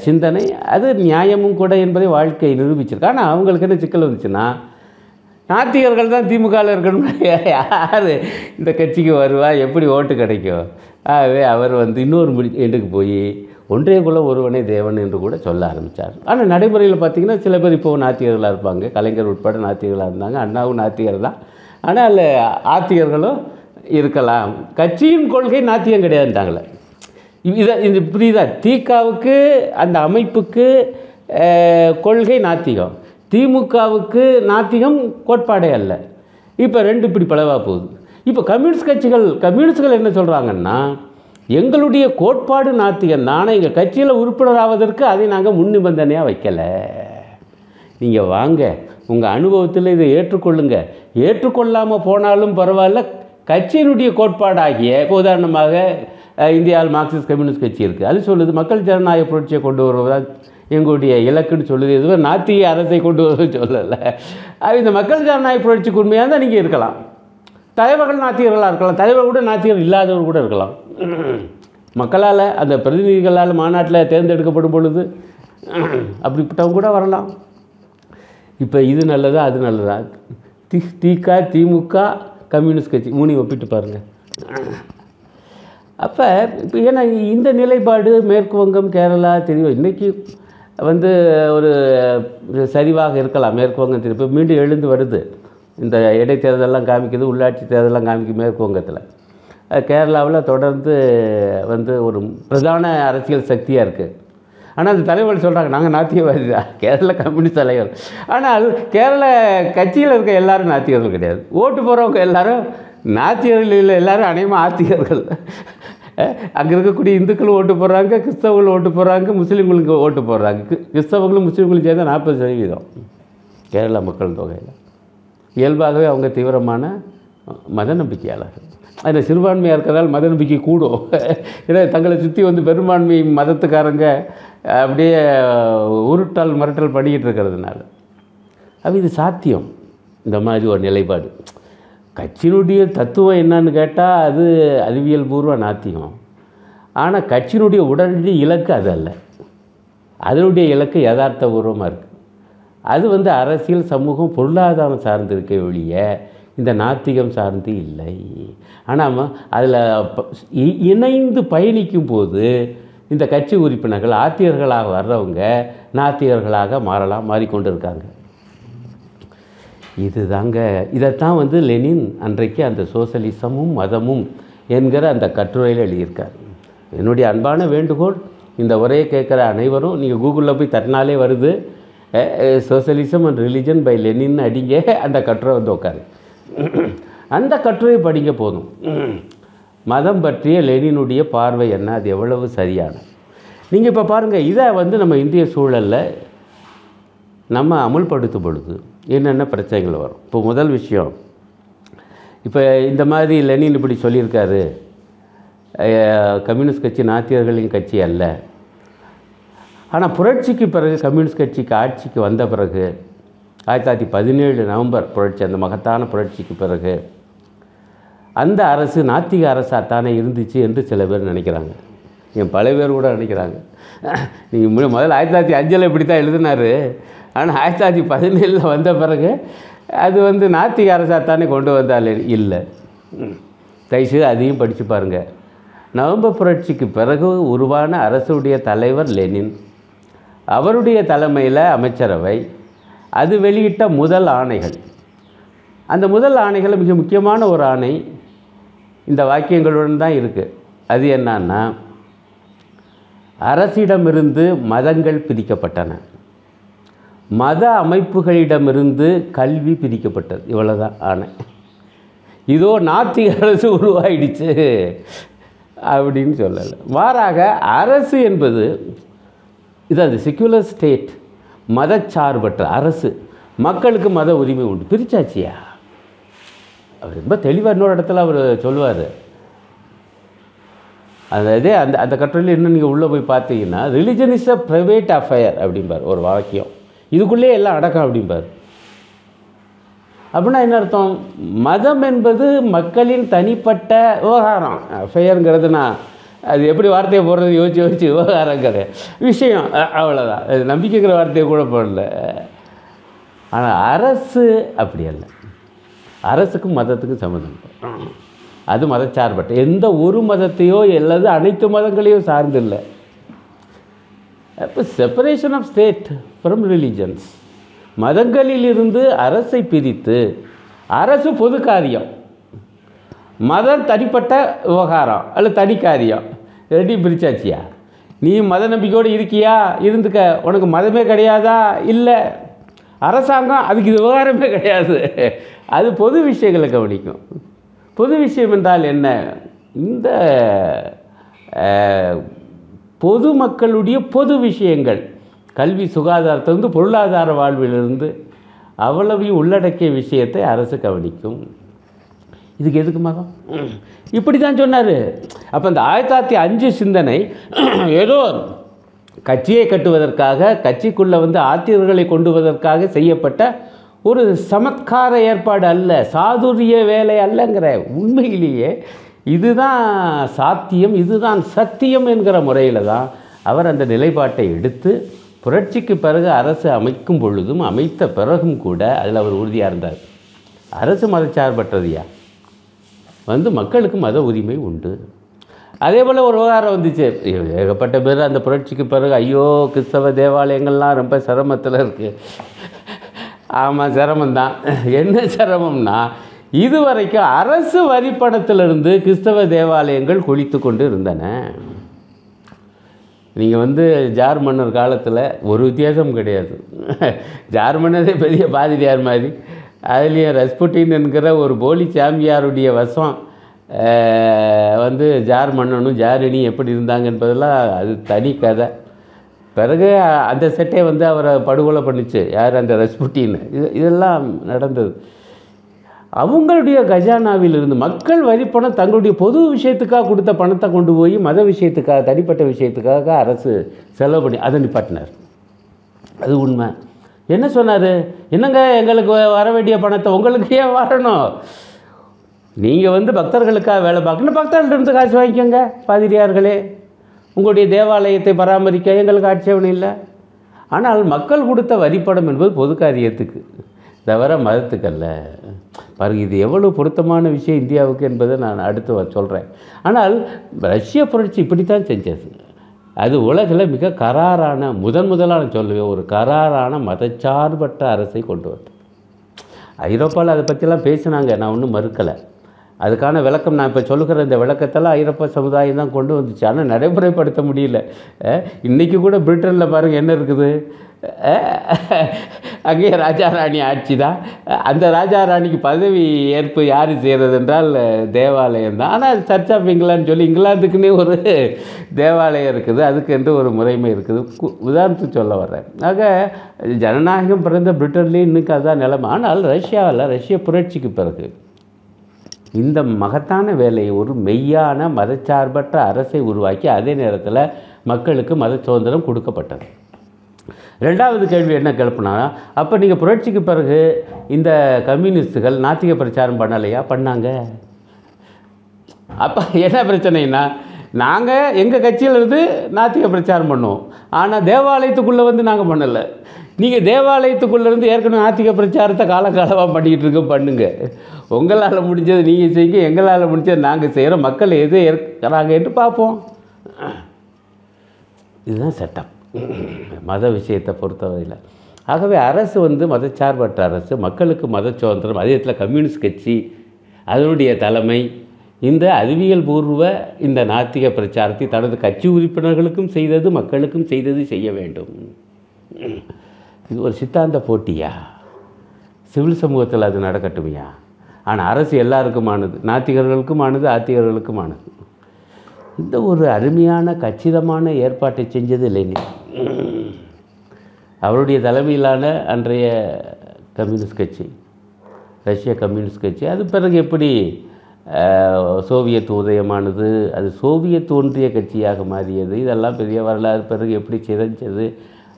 சிந்தனை அது நியாயமும் கூட என்பதை வாழ்க்கை நிரூபிச்சிருக்கு. ஆனால் அவங்களுக்கு என்ன சிக்கல் வந்துச்சுன்னா நாத்திகர்கள் தான் திமுகவில் இருக்கணும். <laughs> யார் இந்த கட்சிக்கு வருவா? எப்படி ஓட்டு கிடைக்கும்? ஆகவே அவர் வந்து இன்னொரு முடி எண்டுக்கு போய் ஒன்றே குல ஒருவனே தேவன் என்று கூட சொல்ல ஆரம்பித்தார் ஆனால் நடைமுறையில் பார்த்தீங்கன்னா சில பேர் இப்போ நாத்திகர்களாக இருப்பாங்க. கலைஞர் உட்பட நாத்திகர்களாக இருந்தாங்க. அண்ணாவும் நாத்திகர் தான். ஆனால் ஆத்திகர்களும் இருக்கலாம். கட்சியின் கொள்கை நாத்தியம் கிடையாதுட்டாங்களே இதை இது புரியுதா? தீகாவுக்கு அந்த அமைப்புக்கு கொள்கை நாத்திகம். திமுகவுக்கு நாத்திகம் கோட்பாடே அல்ல. இப்போ ரெண்டு இப்படி பலவாக போகுது. இப்போ கம்யூனிஸ்ட் கட்சிகள் கம்யூனிஸ்ட்கள் என்ன சொல்கிறாங்கன்னா எங்களுடைய கோட்பாடு நாத்திகம் தானே எங்கள் கட்சியில் உறுப்பினராவதற்கு அதை நாங்கள் முன் நிபந்தனையாக வைக்கலை. நீங்கள் வாங்க உங்கள் அனுபவத்தில் இதை ஏற்றுக்கொள்ளுங்க. ஏற்றுக்கொள்ளாமல் போனாலும் பரவாயில்ல கட்சியினுடைய கோட்பாடாகிய உதாரணமாக இந்தியாவில் மார்க்சிஸ்ட் கம்யூனிஸ்ட் கட்சி இருக்குது அது சொல்லுது மக்கள் ஜனநாயக புரட்சியை கொண்டு வருவதால் எங்களுடைய இலக்குன்னு சொல்லுது. எதுவும் நாத்திய அரசை கொண்டு வருவது சொல்லலை. அது இந்த மக்கள் ஜனநாயக புரட்சிக்கு உண்மையாக தான் நீங்கள் இருக்கலாம். தலைவர்கள் நாத்தியர்களாக இருக்கலாம். தலைவர் கூட நாத்தியர் இல்லாதவர் கூட இருக்கலாம். மக்களால் அந்த பிரதிநிதிகளால் மாநாட்டில் தேர்ந்தெடுக்கப்படும் பொழுது அப்படிப்பட்டவங்க கூட வரலாம். இப்போ இது நல்லதா அது நல்லதா? தி திக திமுக கம்யூனிஸ்ட் கட்சி. மூணையும் ஒப்பிட்டு பாருங்கள் அப்போ இப்போ ஏன்னா இந்த நிலைப்பாடு மேற்கு வங்கம் கேரளா தெரியும். இன்றைக்கி வந்து ஒரு சரிவாக இருக்கலாம் மேற்கு வங்கம் திருப்பி மீண்டும் எழுந்து வருது. இந்த இடைத்தேர்தலெல்லாம் காமிக்குது உள்ளாட்சி தேர்தலெல்லாம் காமிக்குது மேற்கு வங்கத்தில் கேரளாவில் தொடர்ந்து வந்து ஒரு பிரதான அரசியல் சக்தியாக இருக்குது ஆனால் அந்த தலைவர்கள் சொல்கிறாங்க நாங்கள் நாத்தியவாதி தான். கேரள கம்யூனிஸ்ட் தலைவர். ஆனால் கேரள கட்சியில் இருக்க எல்லாரும் நாத்தியர்கள் கிடையாது. ஓட்டு போகிறவங்க எல்லாரும் நாத்தியர்கள் இல்லை எல்லாரும் அநேகமாக ஆத்தியர்கள் அங்கே இருக்கக்கூடிய இந்துக்கள் ஓட்டு போடுறாங்க கிறிஸ்தவங்களும் ஓட்டு போடுறாங்க முஸ்லீம்களுக்கு ஓட்டு போடுறாங்க. கிறிஸ்தவங்களும் முஸ்லீம்களும் சேர்ந்தா நாற்பது சதவீதம் கேரளா மக்கள் தொகையில். இயல்பாகவே அவங்க தீவிரமான மத நம்பிக்கையாளர்கள். அதில் சிறுபான்மையாக இருக்கிறதால் மத நம்பிக்கை கூடும். ஏன்னா தங்களை சுற்றி வந்து பெரும்பான்மை மதத்துக்காரங்க அப்படியே உருட்டல் மிரட்டல் பண்ணிக்கிட்டு இருக்கிறதுனால. அப்போ இது சாத்தியம். இந்த மாதிரி ஒரு நிலைப்பாடு. கட்சியினுடைய தத்துவம் என்னன்னு கேட்டால் அது அறிவியல் பூர்வ நாத்தியம் ஆனால் கட்சியினுடைய உடனடி இலக்கு அது அல்ல. அதனுடைய இலக்கு யதார்த்த பூர்வமாக இருக்குது அது வந்து அரசியல் சமூகம் பொருளாதாரம் சார்ந்து இருக்க ஒழிய இந்த நாத்திகம் சார்ந்து இல்லை. ஆனால் அதில் இணைந்து பயணிக்கும் போது இந்த கட்சி உறுப்பினர்கள் ஆத்தியர்களாக வர்றவங்க நாத்திகர்களாக மாறலாம் மாறிக்கொண்டு இருக்காங்க இதுதாங்க. இதைத்தான் வந்து லெனின் அன்றைக்கு அந்த சோசலிசமும் மதமும் என்கிற அந்த கட்டுரையில் எழுதியிருக்கார். என்னுடைய அன்பான வேண்டுகோள் இந்த உரையை கேட்குற அனைவரும் நீங்கள் கூகுளில் போய் தட்டினாலே வருது. Socialism and religion by Lenin அடிங்க அந்த கட்டுரை வந்து உட்காரு அந்த கட்டுரையை படிக்க போதும். மதம் பற்றிய லெனினுடைய பார்வை என்ன? அது எவ்வளவு சரியான? நீங்கள் இப்போ பாருங்கள் இதை வந்து நம்ம இந்திய சூழலில் நம்ம அமுல்படுத்தும் பொழுது என்னென்ன பிரச்சனைகள் வரும்? இப்போ முதல் விஷயம் இப்போ இந்த மாதிரி லெனின் இப்படி சொல்லியிருக்காரு. கம்யூனிஸ்ட் கட்சி நாத்தியர்களின் கட்சி அல்ல. ஆனால் புரட்சிக்கு பிறகு கம்யூனிஸ்ட் கட்சிக்கு ஆட்சிக்கு வந்த பிறகு ஆயிரத்தி தொள்ளாயிரத்தி பதினேழு நவம்பர் புரட்சி அந்த மகத்தான புரட்சிக்கு பிறகு அந்த அரசு நாத்திக அரசாக தானே இருந்துச்சு என்று சில பேர் நினைக்கிறாங்க. என் பல பேர் கூட நினைக்கிறாங்க. நீங்கள் மு முதல்ல ஆயிரத்தி தொள்ளாயிரத்தி அஞ்சில் இப்படி தான் எழுதினார். ஆனால் ஆயிரத்தி தொள்ளாயிரத்தி பதினேழில் வந்த பிறகு அது வந்து நாத்திக அரசாக தானே கொண்டு வந்தால் இல்லை. தயவுசெய்து அதையும் படித்து பாருங்கள் நவம்பர் புரட்சிக்கு பிறகு உருவான அரசுடைய தலைவர் லெனின். அவருடைய தலைமையில் அமைச்சரவை. அது வெளியிட்ட முதல் ஆணைகள். அந்த முதல் ஆணைகள் மிக முக்கியமான ஒரு ஆணை. இந்த வாக்கியங்களுடன் தான் இருக்குது அது என்னன்னா அரசிடமிருந்து மதங்கள் பிரிக்கப்பட்டன. மத அமைப்புகளிடமிருந்து கல்வி பிரிக்கப்பட்டது. இவ்வளோதான் ஆணை. இதோ நாத்திக அரசு உருவாயிடுச்சு அப்படின்னு சொல்லலை. மாறாக அரசு என்பது இது அது செக்யுலர் ஸ்டேட் மதச்சார்பற்ற அரசு. மக்களுக்கு மத உரிமை உண்டு. பிரிச்சாச்சியா? அவர் ரொம்ப தெளிவாக இன்னொரு இடத்துல அவர் சொல்லுவார். அதாவது அந்த அந்த கட்டுரையில் இன்னும் நீங்கள் உள்ளே போய் பார்த்தீங்கன்னா religion is a private affair அப்படிம்பார் ஒரு வாக்கியம். இதுக்குள்ளே எல்லாம் அடக்கம் அப்படிம்பார். அப்படின்னா என்ன அர்த்தம்? மதம் என்பது மக்களின் தனிப்பட்ட விவகாரம். ஃபெயருங்கிறதுனா அது எப்படி வார்த்தையை போடுறது? யோசிச்சு யோசிச்சு கிடையாது விஷயம் அவ்வளோதான் அது நம்பிக்கைங்கிற வார்த்தையை கூட போடல. ஆனால் அரசு அப்படி அல்ல. அரசுக்கும் மதத்துக்கும் சம்மந்தம் அது மதச்சார்பற்ற எந்த ஒரு மதத்தையோ அல்லது அனைத்து மதங்களையும் சார்ந்து இல்லை. அப்போ separation of state from religions மதங்களிலிருந்து அரசை பிரித்து அரசு பொது காரியம். மதம் தனிப்பட்ட விவகாரம் அல்ல தனி காரியம். ரெண்டையும் பிரித்தாச்சியா நீ மத நம்பிக்கையோடு இருக்கியா? இருந்துக்க. உனக்கு மதமே கிடையாதா? இல்லை. அரசாங்கம் அதுக்கு இது விவகாரமே கிடையாது. அது பொது விஷயங்களை கவனிக்கும். பொது விஷயம் என்றால் என்ன? இந்த பொது மக்களுடைய பொது விஷயங்கள். கல்வி சுகாதாரத்திலிருந்து பொருளாதார வாழ்விலிருந்து அவ்வளவையும் உள்ளடக்கிய விஷயத்தை அரசு கவனிக்கும். இதுக்கு எதுக்கு மகம்? இப்படி தான் சொன்னார். அப்போ இந்த ஆயிரத்தி தொள்ளாயிரத்தி அஞ்சு சிந்தனை ஏதோ கட்சியை கட்டுவதற்காக கட்சிக்குள்ளே வந்து ஆத்திரர்களை கொண்டுவதற்காக செய்யப்பட்ட ஒரு சமத்கார ஏற்பாடு அல்ல சாதுரிய வேலை அல்லங்கிற உண்மையிலேயே இதுதான் சாத்தியம் இதுதான் சத்தியம் என்கிற முறையில் தான் அவர் அந்த நிலைப்பாட்டை எடுத்து புரட்சிக்கு பிறகு அரசு அமைக்கும் பொழுதும் அமைத்த பிறகும் கூட அதில் அவர் உறுதியாக இருந்தார். அரசு மதச்சார்பற்றதையா வந்து மக்களுக்கு மத உரிமை உண்டு. அதே போல் ஒரு விவகாரம் வந்துச்சு. ஏகப்பட்ட பேர் அந்த புரட்சிக்கு பிறகு ஐயோ கிறிஸ்தவ தேவாலயங்கள்லாம் ரொம்ப சிரமத்தில் இருக்குது ஆமாம் சிரமம்தான். என்ன சிரமம்னா இதுவரைக்கும் அரசு வரிப்பணத்திலிருந்து கிறிஸ்தவ தேவாலயங்கள் கொளித்து கொண்டு இருந்தன நீங்கள் வந்து ஜார் மன்னர் காலத்தில் ஒரு வித்தியாசம் கிடையாது. ஜார் மன்னரே பெரிய பாதிரியார் மாதிரி. அதுலேயும் ரஸ்புட்டின் என்கிற ஒரு போலி சாமியாருடைய வசம் வந்து ஜார் மன்னனும் ஜாரினி எப்படி இருந்தாங்க என்பதெல்லாம் அது தனி கதை. பிறகு அந்த செட்டே வந்து அவரை படுகொலை பண்ணுச்சு. யார் அந்த ரஸ்புட்டின்னு. இது இதெல்லாம் நடந்தது. அவங்களுடைய கஜானாவிலிருந்து மக்கள் வரிப்பணம் தங்களுடைய பொது விஷயத்துக்காக கொடுத்த பணத்தை கொண்டு போய் மத விஷயத்துக்காக தனிப்பட்ட விஷயத்துக்காக அரசு செலவு பண்ணி அதை நிப்பாட்டினார். அது உண்மை. என்ன சொன்னார்? என்னங்க எங்களுக்கு வ- வர வேண்டிய பணத்தை உங்களுக்கு ஏன் வரணும்? நீங்கள் வந்து பக்தர்களுக்காக வேலை பார்க்கணும் பக்தர்கள்ட்ட காசு வாங்கிக்கோங்க பாதிரியார்களே. உங்களுடைய தேவாலயத்தை பராமரிக்க எங்களுக்கு ஆட்சேபணம் இல்லை. ஆனால் மக்கள் கொடுத்த வரிப்படம் என்பது பொது காரியத்துக்கு தவிர மதத்துக்கல்ல பாருங்கள் இது எவ்வளவு பொருத்தமான விஷயம் இந்தியாவுக்கு என்பதை நான் அடுத்து சொல்கிறேன் ஆனால் ரஷ்ய புரட்சி இப்படித்தான் செஞ்சது. அது உலகில் மிக கராரான முதன் முதலான சொல்லுவேன் ஒரு கராரான மதச்சார்பற்ற அரசை கொண்டு வந்தது. ஐரோப்பாவில் அதை பற்றிலாம் பேசினாங்க நான் ஒன்றும் மறுக்கலை. அதுக்கான விளக்கம் நான் இப்போ சொல்லுகிற இந்த விளக்கத்தெல்லாம் ஐரோப்பா சமுதாயம் தான் கொண்டு வந்துச்சு. ஆனால் நடைமுறைப்படுத்த முடியல. இன்றைக்கி இன்னைக்கு கூட பிரிட்டனில் பாருங்கள் என்ன இருக்குது? அஹ், அங்கேயே ராஜா ராணி ஆட்சி தான். அந்த ராஜா ராணிக்கு பதவி ஏற்பு யார் செய்கிறது என்றால் தேவாலயம் தான். ஆனால் சர்ச் ஆஃப் இங்கிலாந்து சொல்லி இங்கிலாந்துக்குன்னே ஒரு தேவாலயம் இருக்குது. அதுக்கு என்று ஒரு முறைமை இருக்குது. உதாரணத்துக்கு சொல்ல வர்றேன். ஆக ஜனநாயகம் பிறந்த பிரிட்டன்லேயும் இன்னைக்கு அதுதான் நிலைமை. ஆனால் ரஷ்யாவில் ரஷ்ய புரட்சிக்கு பிறகு இந்த மகத்தான வேலையை ஒரு மெய்யான மதச்சார்பற்ற அரசை உருவாக்கி அதே நேரத்தில் மக்களுக்கு மத சுதந்திரம் கொடுக்கப்பட்டது. ரெண்டாவது கேள்வி என்ன கிளப்புனா அப்போ நீங்கள் புரட்சிக்கு பிறகு இந்த கம்யூனிஸ்டுகள் நாத்திக பிரச்சாரம் பண்ணலையா? பண்ணாங்க. அப்போ என்ன பிரச்சனைனா நாங்கள் எங்கள் கட்சியிலேருந்து நாத்திக பிரச்சாரம் பண்ணுவோம் ஆனால் தேவாலயத்துக்குள்ளே வந்து நாங்கள் பண்ணலை. நீங்கள் தேவாலயத்துக்குள்ளேருந்து ஏற்கனவே நாத்திக பிரச்சாரத்தை காலகாலமாக பண்ணிக்கிட்டு இருக்க பண்ணுங்கள் உங்களால் முடிஞ்சது நீங்கள் செய்யுங்க எங்களால் முடிஞ்சது நாங்கள் செய்கிறோம் மக்கள் எது ஏற்கிறாங்க பார்ப்போம். இதுதான் சட்டம். மத விஷயத்தை பொறுத்தவரையில். ஆகவே அரசு வந்து மதச்சார்பற்ற அரசு மக்களுக்கு மத சுதந்திரம் அதே இடத்துல கம்யூனிஸ்ட் கட்சி அதனுடைய தலைமை இந்த அறிவியல் பூர்வ இந்த நாத்திக பிரச்சாரத்தை தனது கட்சி உறுப்பினர்களுக்கும் செய்தது மக்களுக்கும் செய்தது செய்ய வேண்டும். இது ஒரு சித்தாந்த போட்டியா? சிவில் சமூகத்தில் அது நடக்கட்டுமையா? ஆனால் அரசு எல்லாருக்குமானது. நாத்திகர்களுக்குமானது ஆத்திகர்களுக்குமானது. இந்த ஒரு அருமையான கச்சிதமான ஏற்பாட்டை செஞ்சது லெனின். அவருடைய தலைமையிலான அன்றைய கம்யூனிஸ்ட் கட்சி ரஷ்ய கம்யூனிஸ்ட் கட்சி. அது பிறகு எப்படி சோவியத் உதயமானது அது சோவியத் ஒன்றிய கட்சியாக மாறியது. இதெல்லாம் பெரிய வரலாறு. பிறகு எப்படி சிதைஞ்சது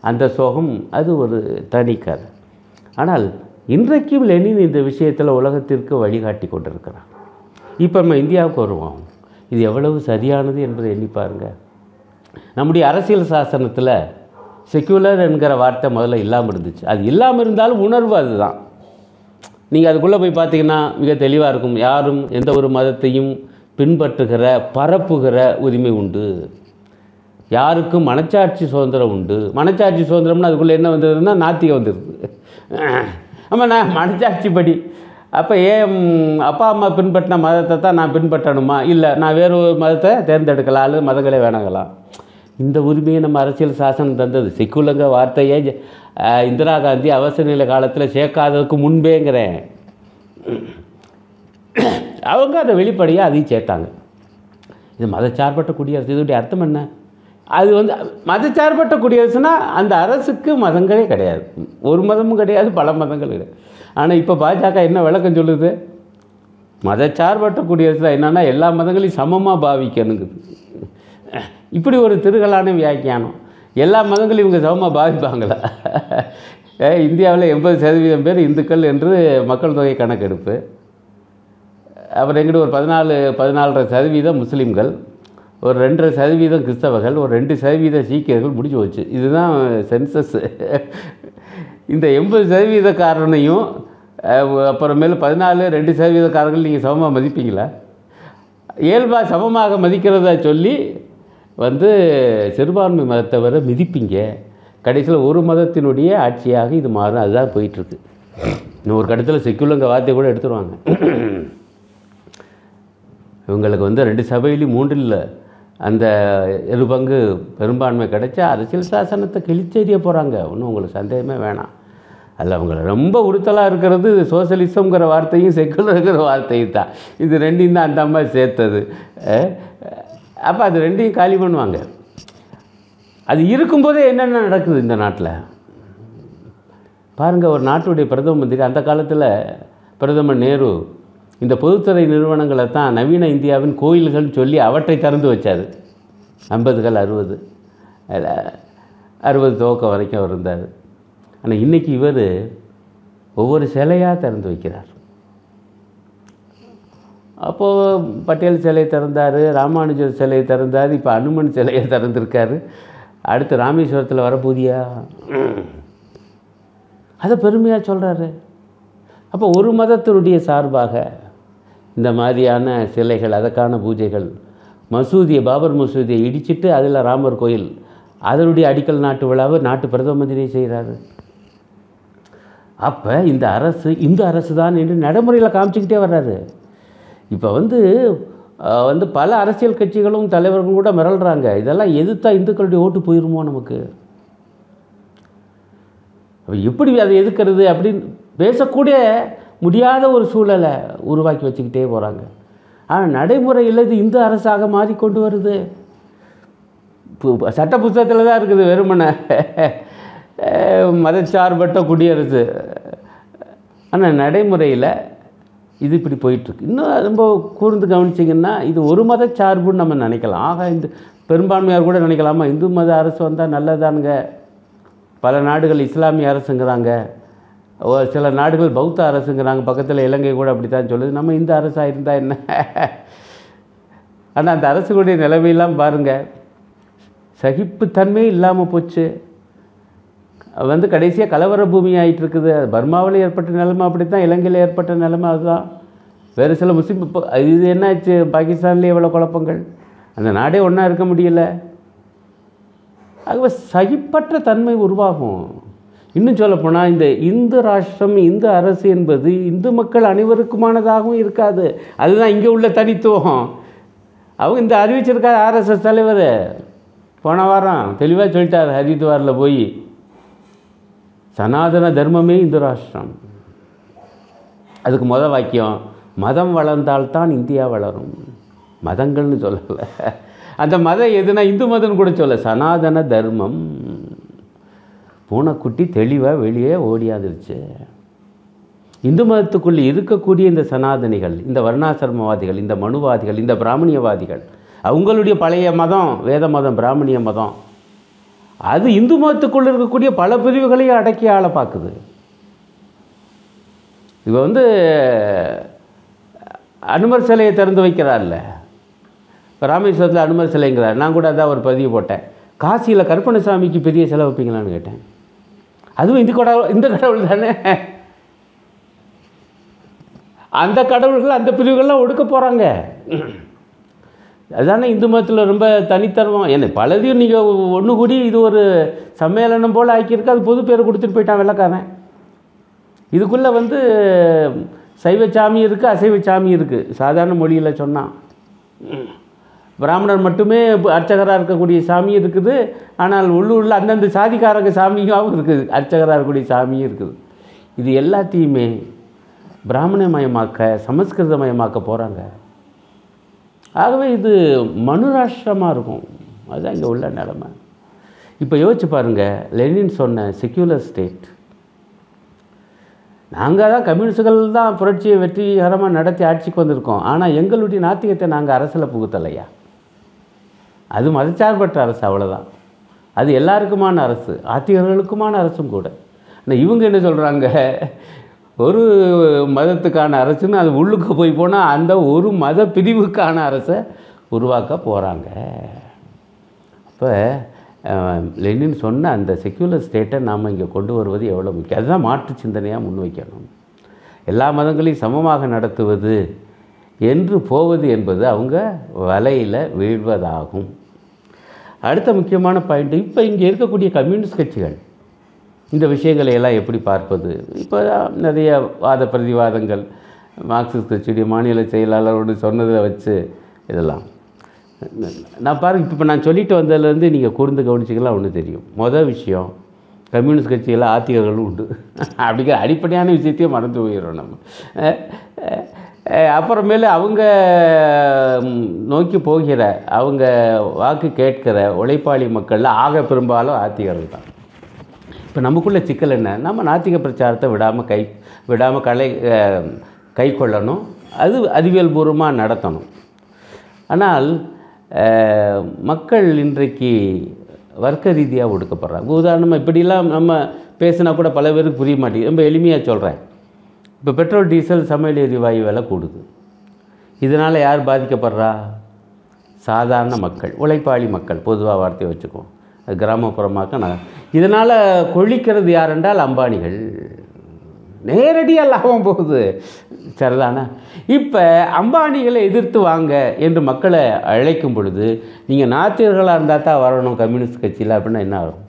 அந்த சோகம் அது ஒரு தனி கதை. ஆனால் இன்றைக்கும் லெனின் இந்த விஷயத்தில் உலகத்திற்கு வழிகாட்டி கொண்டிருக்கிறான் இப்போ நம்ம இந்தியாவுக்கு வருவோம். இது எவ்வளவு சரியானது என்பதை எண்ணி பாருங்கள் நம்முடைய அரசியல் சாசனத்தில் செக்யூலர் என்கிற வார்த்தை முதல்ல இல்லாமல் இருந்துச்சு. அது இல்லாமல் இருந்தாலும் உணர்வு அதுதான். நீங்கள் அதுக்குள்ளே போய் பார்த்தீங்கன்னா மிக தெளிவாக இருக்கும். யாரும் எந்த ஒரு மதத்தையும் பின்பற்றுகிற பரப்புகிற உரிமை உண்டு. யாருக்கும் மனச்சாட்சி சுதந்திரம் உண்டு. மனச்சாட்சி சுதந்திரம்னு அதுக்குள்ளே என்ன வந்ததுன்னா நாத்திகம் வந்துடுது ஆமாம் நான் மனச்சாட்சி படி அப்போ ஏன் அப்பா அம்மா பின்பற்றின மதத்தை தான் நான் பின்பற்றணுமா? இல்லை நான் வேறு ஒரு மதத்தை தேர்ந்தெடுக்கலாம் அல்லது மதங்களே வேணாங்கலாம் இந்த உரிமையை நம்ம அரசியல் சாசனம் தந்தது. செக்குலங்க வார்த்தையே இந்திரா காந்தி அவசர நிலை காலத்தில் சேர்க்காததுக்கு முன்பேங்கிறேன். அவங்க அதை வெளிப்படையாக அதையும் சேர்த்தாங்க. இது மதச்சார்பற்ற குடியரசு. இதோடைய அர்த்தம் என்ன? அது வந்து மதச்சார்பற்ற குடியரசுனா அந்த அரசுக்கு மதங்களே கிடையாது. ஒரு மதமும் கிடையாது பல மதங்கள் கிடையாது. ஆனால் இப்போ பாஜக என்ன விளக்கம் சொல்லுது? மதச்சார்பற்ற குடியரசு தான் என்னன்னா எல்லா மதங்களையும் சமமாக பாவிக்கணுங்குது. இப்படி ஒரு திருகலான வியாக்கியானம். எல்லா மதங்களையும் இவங்க சமமாக பாவிப்பாங்களா? இந்தியாவில் எண்பது சதவீதம் பேர் இந்துக்கள் என்று மக்கள் தொகை கணக்கெடுப்பு. அப்புறம் எங்கிட்ட ஒரு பதினாலு பதினாலரை சதவீதம் முஸ்லீம்கள். ஒரு ரெண்டரை சதவீதம் கிறிஸ்தவர்கள் ஒரு ரெண்டு சதவீத சீக்கியர்கள் முடிஞ்சு போச்சு. இதுதான் சென்சஸ். இந்த எண்பது சதவீதக்காரனையும் அஹ், அப்புறமேலு பதினாலு ரெண்டு சதவீதக்காரர்கள் நீங்கள் சமமாக மதிப்பீங்களா? இயல்பாக சமமாக மதிக்கிறதா சொல்லி வந்து சிறுபான்மை மதத்தவரை மிதிப்பீங்க. கடைசியில் ஒரு மதத்தினுடைய ஆட்சியாக இது மாறும். அதுதான் போயிட்டுருக்கு. இன்னும் ஒரு கட்டத்தில் செக்குலங்க வார்த்தை கூட எடுத்துருவாங்க. இவங்களுக்கு வந்து ரெண்டு சபையிலையும் இல்லை அந்த இரு பங்கு பெரும்பான்மை கிடைச்சா அரசியல் சாசனத்தை கிழிச்செறிய போகிறாங்க ஒன்றும் உங்களுக்கு சந்தேகமே வேணாம். அதில் அவங்கள ரொம்ப உறுத்தலாக இருக்கிறது சோசியலிசம்ங்கிற வார்த்தையும் செக்குலருங்கிற வார்த்தையும் தான். இது ரெண்டையும் தான் அந்த அம்மா சேர்த்தது. அப்போ அது ரெண்டையும் காலி பண்ணுவாங்க. அது இருக்கும்போதே என்னென்ன நடக்குது இந்த நாட்டில்? பாருங்கள் ஒரு நாட்டுடைய பிரதம மந்திரி அந்த காலத்தில் பிரதமர் நேரு இந்த பொதுத்துறை நிறுவனங்களை தான் நவீன இந்தியாவின் கோயில்கள்னு சொல்லி அவற்றை திறந்து வச்சார். ஐம்பதுகள் அறுபது அறுபது துவக்கம் வரைக்கும் அவர் இருந்தார். ஆனால் இன்றைக்கி இவர் ஒவ்வொரு சிலையாக திறந்து வைக்கிறார். அப்போது பட்டேல் சிலை திறந்தார் ராமானுஜர் சிலையை திறந்தார் இப்போ அனுமன் சிலையை திறந்திருக்காரு. அடுத்து ராமேஸ்வரத்தில் வரப்போதியா அதை பெருமையாக சொல்கிறாரு அப்போ ஒரு மதத்தினுடைய சார்பாக இந்த மாதிரியான சிலைகள் அதற்கான பூஜைகள். மசூதியை பாபர் மசூதியை இடிச்சிட்டு அதில் ராமர் கோயில். அதனுடைய அடிக்கல் நாட்டு விழாவை நாட்டு பிரதம மந்திரி செய்கிறாரு. அப்போ இந்த அரசு இந்த அரசு தான் என்று நடைமுறையில் காமிச்சிக்கிட்டே வர்றாரு. இப்போ வந்து வந்து பல அரசியல் கட்சிகளும் தலைவர்களும் கூட மிரள்றாங்க. இதெல்லாம் எதிர்த்தா இந்துக்களுடைய ஓட்டு போயிருமோ நமக்கு? எப்படி அதை எதுக்கிறது அப்படின்னு பேசக்கூடிய முடியாத ஒரு சூழலை உருவாக்கி வச்சுக்கிட்டே போகிறாங்க ஆனால் நடைமுறையில் இது இந்து அரசாக மாறிக்கொண்டு வருது. பு- சட்ட புத்தகத்தில் தான் இருக்குது வெறுமனை. அஹ் மதச்சார்பற்ற குடியரசு. ஆனால் நடைமுறையில் இது இப்படி போயிட்டுருக்கு. இன்னும் ரொம்ப கூர்ந்து கவனிச்சிங்கன்னா இது ஒரு மத சார்புன்னு நம்ம நினைக்கலாம். ஆக இந்த பெரும்பான்மையார் கூட நினைக்கலாமா? இந்து மத அரசு வந்தால் நல்லதானுங்க பல நாடுகள் இஸ்லாமிய அரசுங்கிறாங்க. சில நாடுகள் பௌத்த அரசுங்கிறாங்க. பக்கத்தில் இலங்கை கூட அப்படி தான் சொல்லுது. நம்ம இந்த அரசாக இருந்தால் என்ன? ஆனால் அந்த அரசுகளுடைய நிலைமையெல்லாம் பாருங்கள் சகிப்புத்தன்மை இல்லாமல் போச்சு. வந்து கடைசியாக கலவர பூமி ஆகிட்டு இருக்குது பர்மாவில் ஏற்பட்ட நிலைமை அப்படி தான் இலங்கையில் ஏற்பட்ட நிலைமை அதுதான். வேறு சில முஸ்லீம் இப்போ இது என்னாச்சு? பாகிஸ்தான்லேயே எவ்வளோ குழப்பங்கள்? அந்த நாடே ஒன்றா இருக்க முடியல. ஆகவே சகிப்பற்ற தன்மை உருவாகும். இன்னும் சொல்லப்போனால் இந்த இந்து ராஷ்டிரம் இந்து அரசு என்பது இந்து மக்கள் அனைவருக்குமானதாகவும் இருக்காது. அதுதான் இங்கே உள்ள தனித்துவம். அவங்க இந்த அறிவிச்சிருக்கார் ஆர்எஸ்எஸ் தலைவர். போன வாரம் தெளிவாக சொல்லிட்டார் ஹரித்வாரில் போய். சனாதன தர்மமே இந்து ராஷ்டிரம். அதுக்கு முத வாக்கியம் மதம் வளர்ந்தால்தான் இந்தியா வளரும். மதங்கள்னு சொல்லலை. அந்த மதம் எதுனா இந்து மதம்னு கூட சொல்ல சனாதன தர்மம். பூனைக்குட்டி தெளிவாக வெளியே ஓடியாந்துருச்சு இந்து மதத்துக்குள் இருக்கக்கூடிய இந்த சனாதனிகள் இந்த வர்ணாசிரமவாதிகள் இந்த மனுவாதிகள் இந்த பிராமணியவாதிகள் அவங்களுடைய பழைய மதம் வேத மதம் பிராமணிய மதம் அது இந்து மதத்துக்குள்ளே இருக்கக்கூடிய பல பிரிவுகளையும் அடக்கி ஆள பார்க்குது இவ வந்து அனுமர் சிலையை திறந்து வைக்கிறார்ல. இப்போ ராமேஸ்வரத்தில் அனுமர் சிலைங்கிறார். நான் கூட அதான் ஒரு பதிவு போட்டேன். காசியில் கருப்பணசாமிக்கு பெரிய சிலை வைப்பீங்களான்னு கேட்டேன். அதுவும் இந்த கடவுள் இந்த கடவுள் தானே? அந்த கடவுள்கள் அந்த பிரிவுகள்லாம் ஒடுக்க போகிறாங்க அதானே இந்து மதத்தில் ரொம்ப தனித்தன்மம் என்ன பலதையும் நீங்கள் ஒன்று கூடி இது ஒரு சம்மேளனம் போல் ஆக்கியிருக்கு அது பொது பேர் கொடுத்துட்டு போயிட்டான் வெள்ளக்காரன். இதுக்குள்ளே வந்து சைவ சாமி இருக்குது அசைவ சாமி இருக்குது சாதாரண மொழியில் சொன்னான். பிராமணர் மட்டுமே அர்ச்சகராக இருக்கக்கூடிய சாமி இருக்குது. ஆனால் உள்ளூரில் அந்தந்த சாதிக்காரங்க சாமியாகவும் இருக்குது. அர்ச்சகராக இருக்கக்கூடிய சாமியும் இருக்குது. இது எல்லாத்தையுமே பிராமணமயமாக்க சமஸ்கிருதமயமாக்க போகிறாங்க ஆகவே இது மனுராஷ்டிரமாக இருக்கும். அதுதான் இங்கே உள்ள நிலமை. இப்போ யோசிச்சு பாருங்கள் லெனின் சொன்ன செக்யூலர் ஸ்டேட் நாங்கள் தான் கம்யூனிஸ்டுகள் தான் புரட்சியை வெற்றிகரமாக நடத்தி ஆட்சிக்கு வந்திருக்கோம். ஆனால் எங்களுடைய நாத்திகத்தை நாங்கள் அரசில் புகுத்தலையா? அது மதச்சார்பற்ற அரசு அவ்வளோதான் அது எல்லாருக்குமான அரசு ஆத்திகர்களுக்குமான அரசும் கூட. ஆனால் இவங்க என்ன சொல்கிறாங்க ஒரு மதத்துக்கான அரசுன்னு அது உள்ளுக்கு போய் போனால் அந்த ஒரு மத பிரிவுக்கான அரசை உருவாக்க போகிறாங்க அப்போ லெனின் சொன்ன அந்த செக்யூலர் ஸ்டேட்டை நாம் இங்கே கொண்டு வருவது எவ்வளோ முக்கியம்? அதுதான் மாற்று சிந்தனையாக முன்வைக்கணும். எல்லா மதங்களையும் சமமாக நடத்துவது என்று போவது என்பது அவங்க வலையில் வீழ்வதாகும். அடுத்த முக்கியமான பாயிண்ட் இப்போ இங்கே இருக்கக்கூடிய கம்யூனிஸ்ட் கட்சிகள் இந்த விஷயங்களை எல்லாம் எப்படி பார்ப்பது? இப்போ நிறைய வாத பிரதிவாதங்கள் மார்க்சிஸ்ட் கட்சியுடைய மாநில செயலாளரோடு சொன்னதை வச்சு இதெல்லாம். நான் பாருங்க இப்போ நான் சொல்லிட்டு வந்ததுலேருந்து நீங்கள் கூர்ந்து கவனிச்சிக்கலாம் ஒன்று தெரியும். மொதல் விஷயம் கம்யூனிஸ்ட் கட்சியில் ஆத்திகர்களும் உண்டு. அப்படிங்கிற அடிப்படையான விஷயத்தையும் மறந்து போயிடுறோம் நம்ம. அப்புறமேலு அவங்க நோக்கி போகிற அவங்க வாக்கு கேட்கிற உழைப்பாளி மக்களில் ஆக பெரும்பாலும் ஆத்திகர்கள் தான். இப்போ நமக்குள்ள சிக்கல் என்ன? நம்ம நாத்திக பிரச்சாரத்தை விடாமல் கை விடாமல் கலை கை கொள்ளணும். அது அறிவியல் பூர்வமாக நடத்தணும். ஆனால் மக்கள் இன்றைக்கு வர்க்க ரீதியாக ஒடுக்கப்படுறாங்க. உதாரணமாக இப்படிலாம் நம்ம பேசினா கூட பல பேருக்கு புரிய மாட்டேங்குது. ரொம்ப எளிமையாக சொல்கிறேன் இப்போ பெட்ரோல் டீசல் சமையல் எரிவாயு விலை கூடுது. இதனால் யார் பாதிக்கப்படுறா? சாதாரண மக்கள் உழைப்பாளி மக்கள் பொதுவாக வார்த்தையை வச்சுக்குவோம். அது கிராமப்புறமாக்க நான் இதனால் கொழிக்கிறது யார் என்றால் அம்பானிகள். நேரடியாக லாபம் போகுது. சரிதானா? இப்போ அம்பானிகளை எதிர்த்து வாங்க என்று மக்களை அழைக்கும் பொழுது நீங்கள் நாத்திகர்களாக இருந்தால் தான் வரணும் கம்யூனிஸ்ட் கட்சியில் அப்படின்னா என்ன ஆகும்?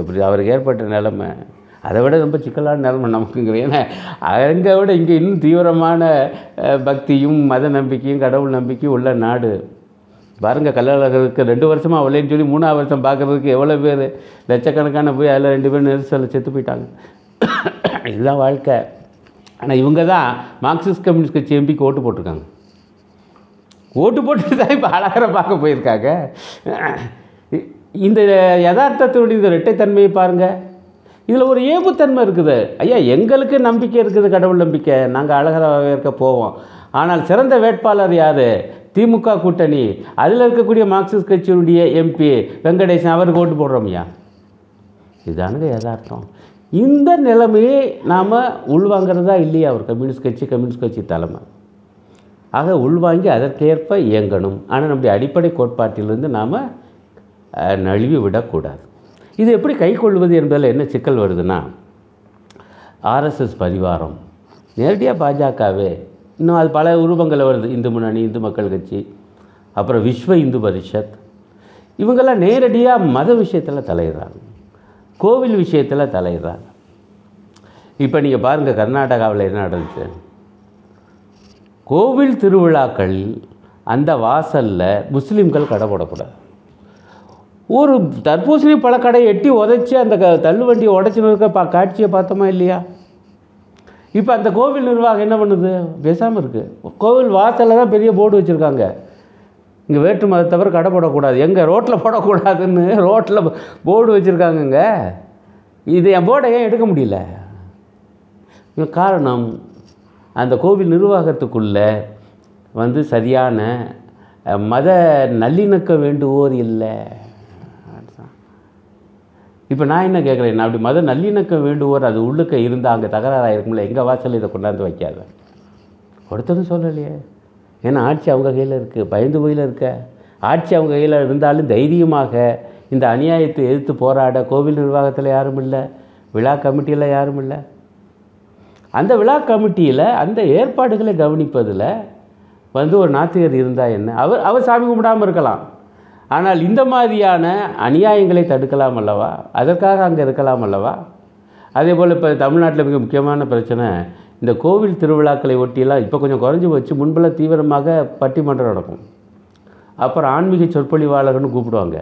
இப்படி அவருக்கு ஏற்பட்ட நிலைமை. அதை விட ரொம்ப சிக்கலான நிலைமை நமக்குங்கிற ஏன்னா அங்கே விட இங்கே இன்னும் தீவிரமான பக்தியும் மத நம்பிக்கையும் கடவுள் நம்பிக்கையும் உள்ள நாடு. பாருங்கள் கல்யாணத்துக்கு ரெண்டு வருஷமாக வரலைன்னு சொல்லி மூணாவது வருஷம் பார்க்குறதுக்கு எவ்வளோ பேர்? லட்சக்கணக்கான போய் அதில் ரெண்டு பேர் நெரிசலில் செத்து போயிட்டாங்க. இதுதான் வாழ்க்கை. ஆனால் இவங்க தான் மார்க்சிஸ்ட் கம்யூனிஸ்ட் கட்சி எம்பிக்கு ஓட்டு போட்டிருக்காங்க. ஓட்டு போட்டு தான் இப்போ அழகரை பார்க்க போயிருக்காங்க. இந்த யதார்த்தத்தினுடைய இந்த இரட்டைத்தன்மையை பாருங்கள் இதில் ஒரு ஏபுத்தன்மை இருக்குது. ஐயா எங்களுக்கு நம்பிக்கை இருக்குது கடவுள் நம்பிக்கை. நாங்கள் அழகாக இருக்க போவோம். ஆனால் சிறந்த வேட்பாளர் யார்? திமுக கூட்டணி. அதில் இருக்கக்கூடிய மார்க்சிஸ்ட் கட்சியினுடைய எம்பி வெங்கடேசன் அவருக்கு ஓட்டு போடுறோம் ஐயா. இதானுங்க யதார்த்தம். இந்த நிலைமையை நாம் உள்வாங்கிறதா இல்லையா ஒரு கம்யூனிஸ்ட் கட்சி கம்யூனிஸ்ட் கட்சி தலைமை? ஆக உள்வாங்கி அதற்கேற்ப இயங்கணும். ஆனால் நம்முடைய அடிப்படை கோட்பாட்டிலிருந்து நாம் நழுவி விடக்கூடாது இது எப்படி கை கொள்வது என்பதில் என்ன சிக்கல் வருதுன்னா ஆர்எஸ்எஸ் பரிவாரம். நேரடியாக பாஜகவே இன்னும் அது பல உருவங்களில் வருது. இந்து முன்னணி இந்து மக்கள் கட்சி அப்புறம் விஸ்வ இந்து பரிஷத். இவங்கெல்லாம் நேரடியாக மத விஷயத்தில் தலையிடுறாங்க. கோவில் விஷயத்தில் தலையிடுறாங்க. இப்போ நீங்கள் பாருங்கள் கர்நாடகாவில் என்ன நடந்துச்சு? கோவில் திருவிழாக்கள் அந்த வாசலில் முஸ்லீம்கள் கடை போடக்கூடாது. ஒரு தர்பூசணி பழக்கடையை எட்டி உதைச்சி அந்த க தள்ளுவண்டியை உடச்சின்னு இருக்க பா காட்சியை பார்த்தோமா இல்லையா? இப்போ அந்த கோவில் நிர்வாகம் என்ன பண்ணுது? பேசாமல் இருக்குது கோவில் வாசலில் தான் பெரிய போர்டு வச்சுருக்காங்க. இங்கே வேற்று மதத்தவர் கடை போடக்கூடாது. எங்கே ரோட்டில் போடக்கூடாதுன்னு ரோட்டில் போர்டு வச்சுருக்காங்கங்க. இது என் போர்டை ஏன் எடுக்க முடியல? இது காரணம் அந்த கோவில் நிர்வாகத்துக்குள்ளே வந்து சரியான மத நல்லிணக்கம் வேண்டுவோர் இல்லை. இப்போ நான் என்ன கேட்குறேன் நான் அப்படி மத நல்லிணக்கம் வேண்டுவோர் அது உள்ளுக்க இருந்தால் அங்கே தகராறாக இருக்கும்ல எங்கள் வாசலில் இதை கொண்டாந்து வைக்காத? ஒருத்தரும் சொல்லலையே. ஏன்னா ஆட்சி அவங்க கையில் இருக்குது பயந்து போயில் இருக்க. ஆட்சி அவங்க கையில் இருந்தாலும் தைரியமாக இந்த அநியாயத்தை எதிர்த்து போராட கோவில் நிர்வாகத்தில் யாரும் இல்லை விழா கமிட்டியில் யாரும் இல்லை. அந்த விழா கமிட்டியில் அந்த ஏற்பாடுகளை கவனிப்பதில் வந்து ஒரு நாத்திகர் இருந்தால் என்ன? அவர் அவர் சாமி கும்பிடாமல் இருக்கலாம். ஆனால் இந்த மாதிரியான அநியாயங்களை தடுக்கலாம் அல்லவா? அதற்காக அங்கே இருக்கலாம் அல்லவா? அதே போல் இப்போ தமிழ்நாட்டில் மிக முக்கியமான பிரச்சனை இந்த கோவில் திருவிழாக்களை ஒட்டியெல்லாம் இப்போ கொஞ்சம் குறைஞ்சி வச்சு முன்பெல்லாம் தீவிரமாக பட்டிமன்றம் நடக்கும். அப்புறம் ஆன்மீக சொற்பொழிவாளர்னு கூப்பிடுவாங்க.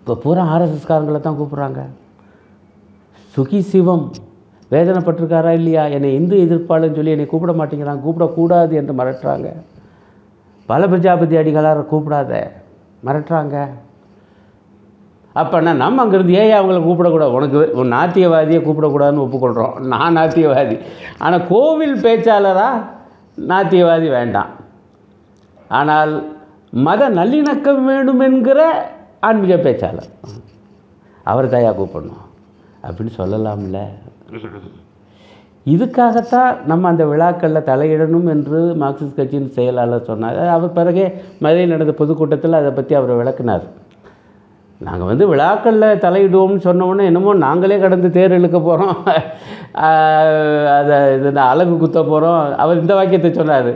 இப்போ பூரா ஆர்எஸ்எஸ்காரங்களை தான் கூப்பிட்றாங்க. சுகி சிவம் வேதனைப்பட்டிருக்காரா இல்லையா? என்னை இந்து எதிர்ப்பாளன்னு சொல்லி என்னை கூப்பிட மாட்டேங்கிறாங்க. கூப்பிடக்கூடாது என்று மறட்டுறாங்க பல பிரஜாபதி அடிகளாரை கூப்பிடாத. மிரட்டுறாங்க. அப்போனா நம்ம அங்கேருந்து ஏன் அவங்கள கூப்பிடக்கூடாது? உனக்கு உன் நாத்தியவாதியை கூப்பிடக்கூடாதுன்னு ஒப்புக்கொள்கிறோம் நான் நாத்தியவாதி. ஆனால் கோவில் பேச்சாளராக நாத்தியவாதி வேண்டாம். ஆனால் மத நல்லிணக்கம் வேண்டும் என்கிற ஆன்மீக பேச்சாளர். அவர் தயா கூப்பிடணும். அப்படின்னு சொல்லலாம்ல. இதுக்காகத்தான் நம்ம அந்த விழாக்களில் தலையிடணும் என்று மார்க்சிஸ்ட் கட்சியின் செயலாளர் சொன்னார். அவர் பிறகே மதுரையில் நடந்த பொதுக்கூட்டத்தில் அதை பற்றி அவர் விளக்குனார். நாங்கள் வந்து விழாக்களில் தலையிடுவோம்னு சொன்னோன்னே என்னமோ நாங்களே கடந்து தேர் இழுக்க போகிறோம் அதை இது நான் அழகு குத்த போகிறோம் அவர் இந்த வாக்கியத்தை சொன்னார்.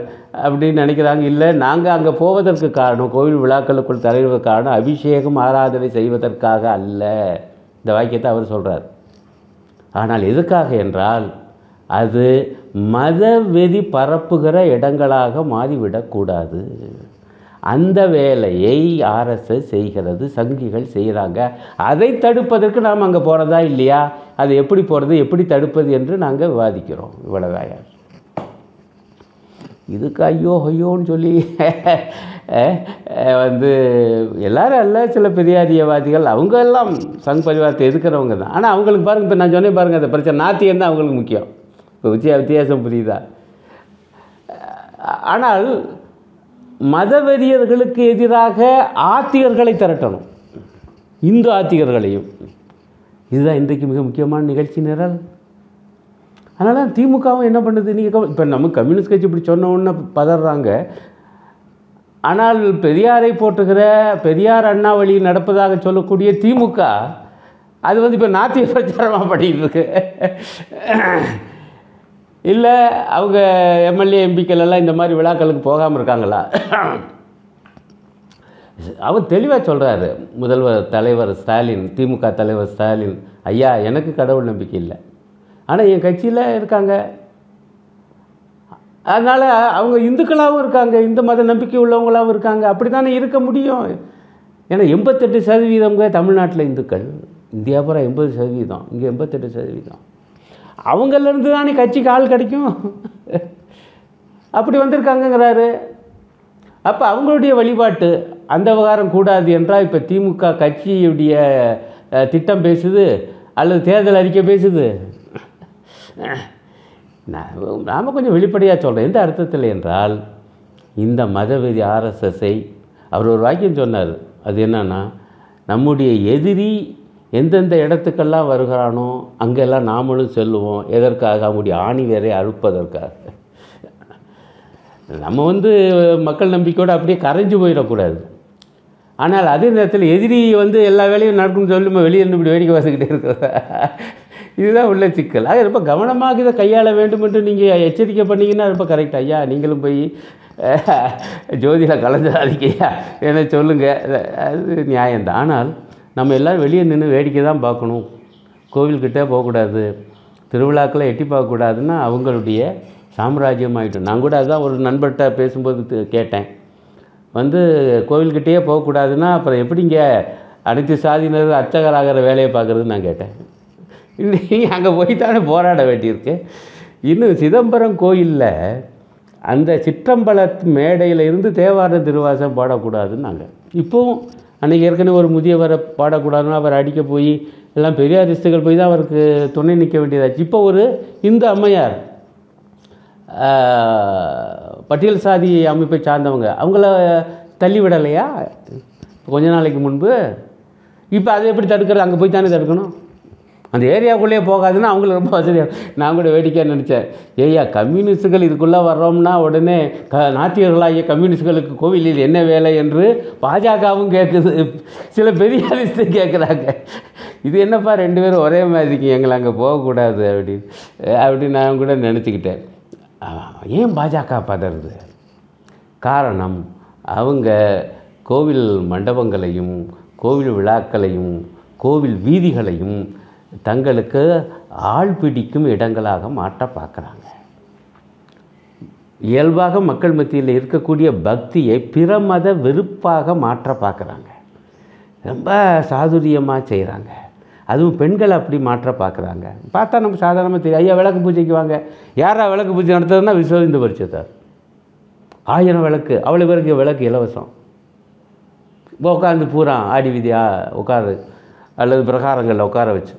அப்படின்னு நினைக்கிறாங்க. இல்லை நாங்கள் அங்கே போவதற்கு காரணம் கோவில் விழாக்களுக்குள் தலையிடுவதற்கு காரணம் அபிஷேகம் ஆராதனை செய்வதற்காக அல்ல. இந்த வாக்கியத்தை அவர் சொல்கிறார் ஆனால் எதுக்காக என்றால் அது மதவெறி பரப்புகிற இடங்களாக மாறிவிடக்கூடாது. அந்த வேலையை ஆர்எஸ்எஸ் செய்கிறது சங்கிகள் செய்கிறாங்க. அதை தடுப்பதற்கு நாம் அங்கே போகிறதா இல்லையா? அது எப்படி போகிறது எப்படி தடுப்பது என்று நாங்கள் விவாதிக்கிறோம். இவ்வளவாயா இதுக்கு ஐயோ ஐயோன்னு சொல்லி <laughs> வந்து எல்லாரும் அல்ல சில பெரியாரியவாதிகள். அவங்க எல்லாம் சங் பரிவாரத்தை எதுக்கிறவங்க தான். ஆனால் அவங்களுக்கு பாருங்கள் இப்போ நான் சொன்னேன் பாருங்கள் அந்த பிரச்சனை நாத்தியம் தான் அவங்களுக்கு முக்கியம். இப்போ வித்தியா வித்தியாசம் புரியுதா? ஆனால் மதவெறியர்களுக்கு எதிராக ஆத்திகர்களை திரட்டணும். இந்து ஆத்திகர்களையும். இதுதான் இன்றைக்கு மிக முக்கியமான நிகழ்ச்சி நிரல். அதனால தான் திமுகவும் என்ன பண்ணுது? நீங்கள் இப்போ நம்ம கம்யூனிஸ்ட் கட்சி இப்படி சொன்ன உடனே பதறாங்க. ஆனால் பெரியாரை போட்டுக்கிற பெரியார் அண்ணா நடப்பதாக சொல்லக்கூடிய திமுக அது வந்து இப்போ நாத்திய பிரச்சாரமாக பண்ணிட்டு இருக்கு. இல்லை அவங்க எம்எல்ஏ எம்பிக்கள் எல்லாம் இந்த மாதிரி விழாக்களுக்கு போகாமல் இருக்காங்களா? அவர் தெளிவாக சொல்கிறாரு முதல்வர் தலைவர் ஸ்டாலின் திமுக தலைவர் ஸ்டாலின் ஐயா எனக்கு கடவுள் நம்பிக்கை இல்லை. ஆனால் என் கட்சியில் இருக்காங்க. அதனால் அவங்க இந்துக்களாகவும் இருக்காங்க இந்து மத நம்பிக்கை உள்ளவங்களாகவும் இருக்காங்க. அப்படி தானே இருக்க முடியும்? ஏன்னா எண்பத்தெட்டு சதவீதங்க தமிழ்நாட்டில் இந்துக்கள். இந்தியா பூரா எண்பது சதவீதம். இங்கே எண்பத்தெட்டு சதவீதம். அவங்கள்லேருந்து தானே கட்சிக்கு ஆள் கிடைக்கும்? அப்படி வந்திருக்காங்கங்கிறாரு. அப்போ அவங்களுடைய வழிபாட்டு அந்த விவகாரம் கூடாது என்றால் இப்போ திமுக கட்சியுடைய திட்டம் பேசுது அல்லது தேர்தல் அறிக்கை பேசுது. நாம் கொஞ்சம் வெளிப்படையாக சொல்கிறேன் எந்த அர்த்தத்தில் என்றால் இந்த மதவெறி ஆர்எஸ்எஸ்ஐ அவர் ஒரு வாக்கியம் சொன்னார். அது என்னென்னா நம்முடைய எதிரி எந்தெந்த இடத்துக்கெல்லாம் வருகிறானோ அங்கெல்லாம் நாமளும் செல்லுவோம். எதற்காக? அவங்களுடைய ஆணி வேரை அறுப்பதற்காக. நம்ம வந்து மக்கள் நம்பிக்கையோடு அப்படியே கரைஞ்சு போயிடக்கூடாது. ஆனால் அதே நேரத்தில் எதிரி வந்து எல்லா வேலையும் நடக்கும்னு சொல்லி நம்ம வெளியே இருந்து இப்படி வேடிக்கை பார்த்துக்கிட்டே இருக்கிறதா? இதுதான் உள்ள சிக்கல். ஆக ரொம்ப கவனமாக இதை கையாள வேண்டும் என்று நீங்கள் எச்சரிக்கை பண்ணிங்கன்னா ரொம்ப கரெக்ட் ஐயா நீங்களும் போய் ஜோதியில் கலந்துடாதீங்கய்யா என்ன சொல்லுங்கள் அது நியாயம்தான். ஆனால் நம்ம எல்லோரும் வெளியே நின்று வேடிக்கை தான் பார்க்கணும். கோவில்கிட்டே போகக்கூடாது. திருவிழாக்களை எட்டி பார்க்கக்கூடாதுன்னா அவங்களுடைய சாம்ராஜ்யம் ஆகிட்டோம் நான் கூட அதுதான் ஒரு நண்பர்கிட்ட பேசும்போது கேட்டேன். வந்து கோவில்கிட்டயே போகக்கூடாதுன்னா அப்புறம் எப்படிங்க அனைத்து சாதியினர் அர்ச்சகராகிற வேலையை பார்க்குறதுன்னு நான் கேட்டேன். இன்னைக்கு அங்கே போய் தானே போராட வேண்டியிருக்கு. இன்னும் சிதம்பரம் கோயிலில் அந்த சிற்றம்பலத்து மேடையில் இருந்து தேவார திருவாசம் பாடக்கூடாதுன்னு நாங்கள் இப்போவும் அன்றைக்கி ஏற்கனவே ஒரு முதியவரை பாடக்கூடாதுன்னு அவர் அடிக்க போய் எல்லாம் பெரியாரிஸ்டுகள் போய் தான் அவருக்கு துணை நிற்க வேண்டியதாச்சு. இப்போ ஒரு இந்து அம்மையார் பட்டியல் சாதி அமைப்பை சார்ந்தவங்க அவங்கள தள்ளி விடலையா? கொஞ்ச நாளைக்கு முன்பு. இப்போ அதை எப்படி தடுக்கிறது? அங்கே போய் தானே தடுக்கணும்? அந்த ஏரியாவுக்குள்ளேயே போகாதுன்னா அவங்களுக்கு ரொம்ப வசதியாக நான் கூட வேடிக்கையாக நினச்சேன். ஏய்யா கம்யூனிஸ்ட்டுகள் இதுக்குள்ளே வர்றோம்னா உடனே க நாத்தியர்களாகிய கம்யூனிஸ்டுகளுக்கு கோவிலில் என்ன வேலை என்று பாஜகவும் கேட்குது சில பெரியாரிஸ்ட்டு கேட்குறாங்க இது என்னப்பா ரெண்டு பேரும் ஒரே மாதிரி எங்களை அங்கே போகக்கூடாது அப்படின்னு. அப்படின்னு நான் கூட நினச்சிக்கிட்டேன். ஏன் பாஜக பதறது? காரணம் அவங்க கோவில் மண்டபங்களையும் கோவில் விழாக்களையும் கோவில் வீதிகளையும் தங்களுக்கு ஆள் பிடிக்கும் இடங்களாக மாற்ற பார்க்குறாங்க. இயல்பாக மக்கள் மத்தியில் இருக்கக்கூடிய பக்தியை பிற மத வெறுப்பாக மாற்ற பார்க்குறாங்க. ரொம்ப சாதுரியமாக செய்கிறாங்க அதுவும் பெண்கள் அப்படி மாற்ற பார்க்குறாங்க. பார்த்தா நம்ம சாதாரணமாக தெரியும். ஐயா விளக்கு பூஜைக்கு வாங்க. யாரா விளக்கு பூஜை நடத்துறதுன்னா விஸ்வ இந்து பரிசுத்தார். ஆயிரம் விளக்கு. அவ்வளோ பேருக்கு விளக்கு இலவசம். உட்காந்து பூரா ஆடி விதியாக உட்காரு. அல்லது பிரகாரங்களில் உட்கார வச்சு.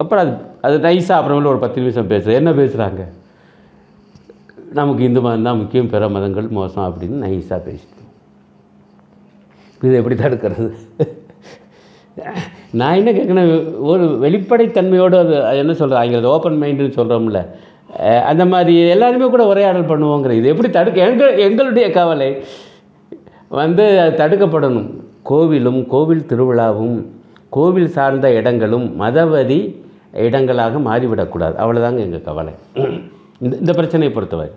அப்புறம் அது அது நைஸாக அப்புறமேல ஒரு பத்து நிமிஷம் பேசுகிறேன் என்ன பேசுகிறாங்க நமக்கு இந்து மதம் தான் முக்கியம் பிற மதங்கள் மோசம் அப்படின்னு நைஸாக பேசிட்டு இதை எப்படி தடுக்கிறது? நான் என்ன கேட்கணும் ஒரு வெளிப்படைத்தன்மையோடு அது என்ன சொல்கிறது ஆங்கிலத்தில் ஓப்பன் மைண்டுன்னு சொல்கிறோம்ல அந்த மாதிரி எல்லாருமே கூட உரையாடல் பண்ணுவோங்கிற இது எப்படி தடுக்க எங்கள் எங்களுடைய கவலை வந்து அது தடுக்கப்படணும். கோவிலும் கோவில் திருவிழாவும் கோவில் சார்ந்த இடங்களும் மதவதி இடங்களாக மாறிவிடக்கூடாது. அவ்வளோதாங்க எங்கள் கவலை. இந்த இந்த பிரச்சனையை பொறுத்தவரை.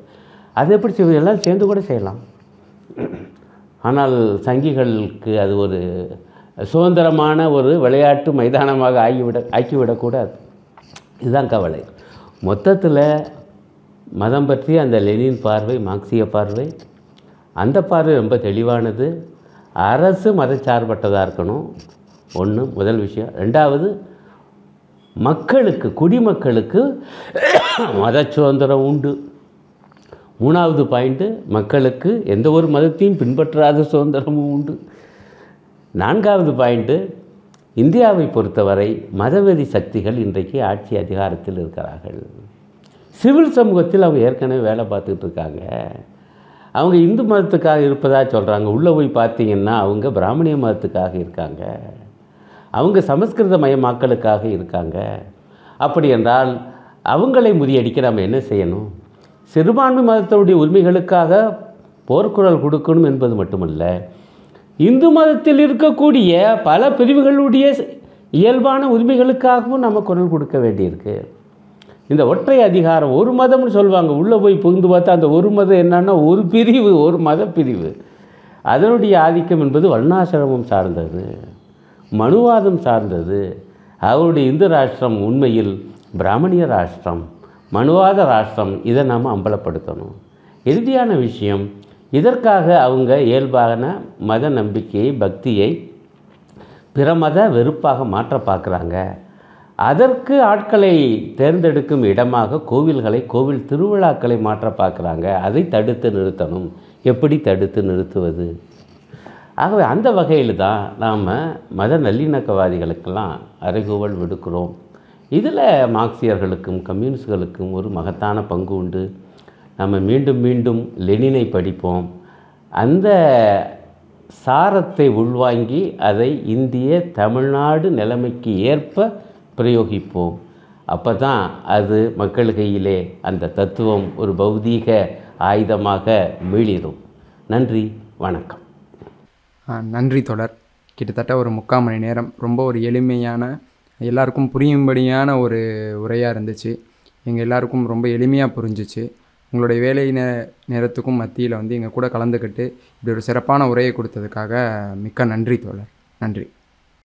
அது எப்படி செய்வது? எல்லாம் சேர்ந்து கூட செய்யலாம். ஆனால் சங்கிகளுக்கு அது ஒரு சுதந்திரமான ஒரு விளையாட்டு மைதானமாக ஆகிவிட ஆக்கிவிடக்கூடாது. இதுதான் கவலை. மொத்தத்தில் மதம் பற்றி அந்த லெனின் பார்வை மார்க்சிய பார்வை அந்த பார்வை ரொம்ப தெளிவானது. அரசு மதச்சார்பற்றதாக இருக்கணும். ஒன்று முதல் விஷயம். ரெண்டாவது மக்களுக்கு குடிமக்களுக்கு மத சுதந்திரம் உண்டு. மூணாவது பாயிண்ட்டு மக்களுக்கு எந்த ஒரு மதத்தையும் பின்பற்றாத சுதந்திரமும் உண்டு. நான்காவது பாயிண்ட்டு இந்தியாவை பொறுத்தவரை மதவெறி சக்திகள் இன்றைக்கு ஆட்சி அதிகாரத்தில் இருக்கிறார்கள். சிவில் சமூகத்தில் அவங்க ஏற்கனவே வேலை பார்த்துக்கிட்டு இருக்காங்க. அவங்க இந்து மதத்துக்காக இருப்பதாக சொல்கிறாங்க உள்ளே போய் பார்த்தீங்கன்னா அவங்க பிராமணிய மதத்துக்காக இருக்காங்க. அவங்க சமஸ்கிருத மயமாக்கலுக்காக இருக்காங்க. அப்படி என்றால் அவங்களை முறியடிக்க நம்ம என்ன செய்யணும்? சிறுபான்மை மதத்தினுடைய உரிமைகளுக்காக போர்க்குரல் கொடுக்கணும் என்பது மட்டுமல்ல இந்து மதத்தில் இருக்கக்கூடிய பல பிரிவுகளுடைய இயல்பான உரிமைகளுக்காகவும் நம்ம குரல் கொடுக்க வேண்டியிருக்கு. இந்த ஒற்றை அதிகாரம் ஒரு மதம்னு சொல்லுவாங்க. உள்ளே போய் புகுந்து பார்த்தா அந்த ஒரு மதம் என்னன்னா ஒரு பிரிவு ஒரு மத பிரிவு அதனுடைய ஆதிக்கம் என்பது வர்ணாசிரமம் சார்ந்தது. மனுவாதம் சார்ந்தது. அவருடைய இந்து ராஷ்டிரம் உண்மையில் பிராமணிய ராஷ்டிரம். மனுவாத ராஷ்டிரம் இதை நாம் அம்பலப்படுத்தணும். இறுதியான விஷயம் இதற்காக அவங்க இயல்பான மத நம்பிக்கையை பக்தியை பிற மத வெறுப்பாக மாற்ற பார்க்குறாங்க. அதற்கு ஆட்களை தேர்ந்தெடுக்கும் இடமாக கோவில்களை கோவில் திருவிழாக்களை மாற்ற பார்க்குறாங்க. அதை தடுத்து நிறுத்தணும். எப்படி தடுத்து நிறுத்துவது? ஆகவே அந்த வகையில் தான் நாம் மத நல்லிணக்கவாதிகளுக்கெல்லாம் அறைகூவல் விடுக்கிறோம். இதில் மார்க்சியர்களுக்கும் கம்யூனிஸ்டுகளுக்கும் ஒரு மகத்தான பங்கு உண்டு. நம்ம மீண்டும் மீண்டும் லெனினை படிப்போம். அந்த சாரத்தை உள்வாங்கி அதை இந்திய தமிழ்நாடு நிலைமைக்கு ஏற்ப பிரயோகிப்போம். அப்போ தான் அது மக்கள் கையிலே அந்த தத்துவம் ஒரு பௌதீக ஆயுதமாக மீளிடும் நன்றி வணக்கம். நன்றி தொடர் கிட்டத்தட்ட ஒரு முக்கால் மணி நேரம். ரொம்ப ஒரு எளிமையான எல்லாருக்கும் புரியும்படியான ஒரு உரையாக இருந்துச்சு. எங்கள் எல்லாருக்கும் ரொம்ப எளிமையாக புரிஞ்சிச்சு. உங்களுடைய வேலை நே நேரத்துக்கும் மத்தியில் வந்து எங்கள் கூட கலந்துக்கிட்டு இப்படி ஒரு சிறப்பான உரையை கொடுத்ததுக்காக மிக்க நன்றி தோழர். நன்றி.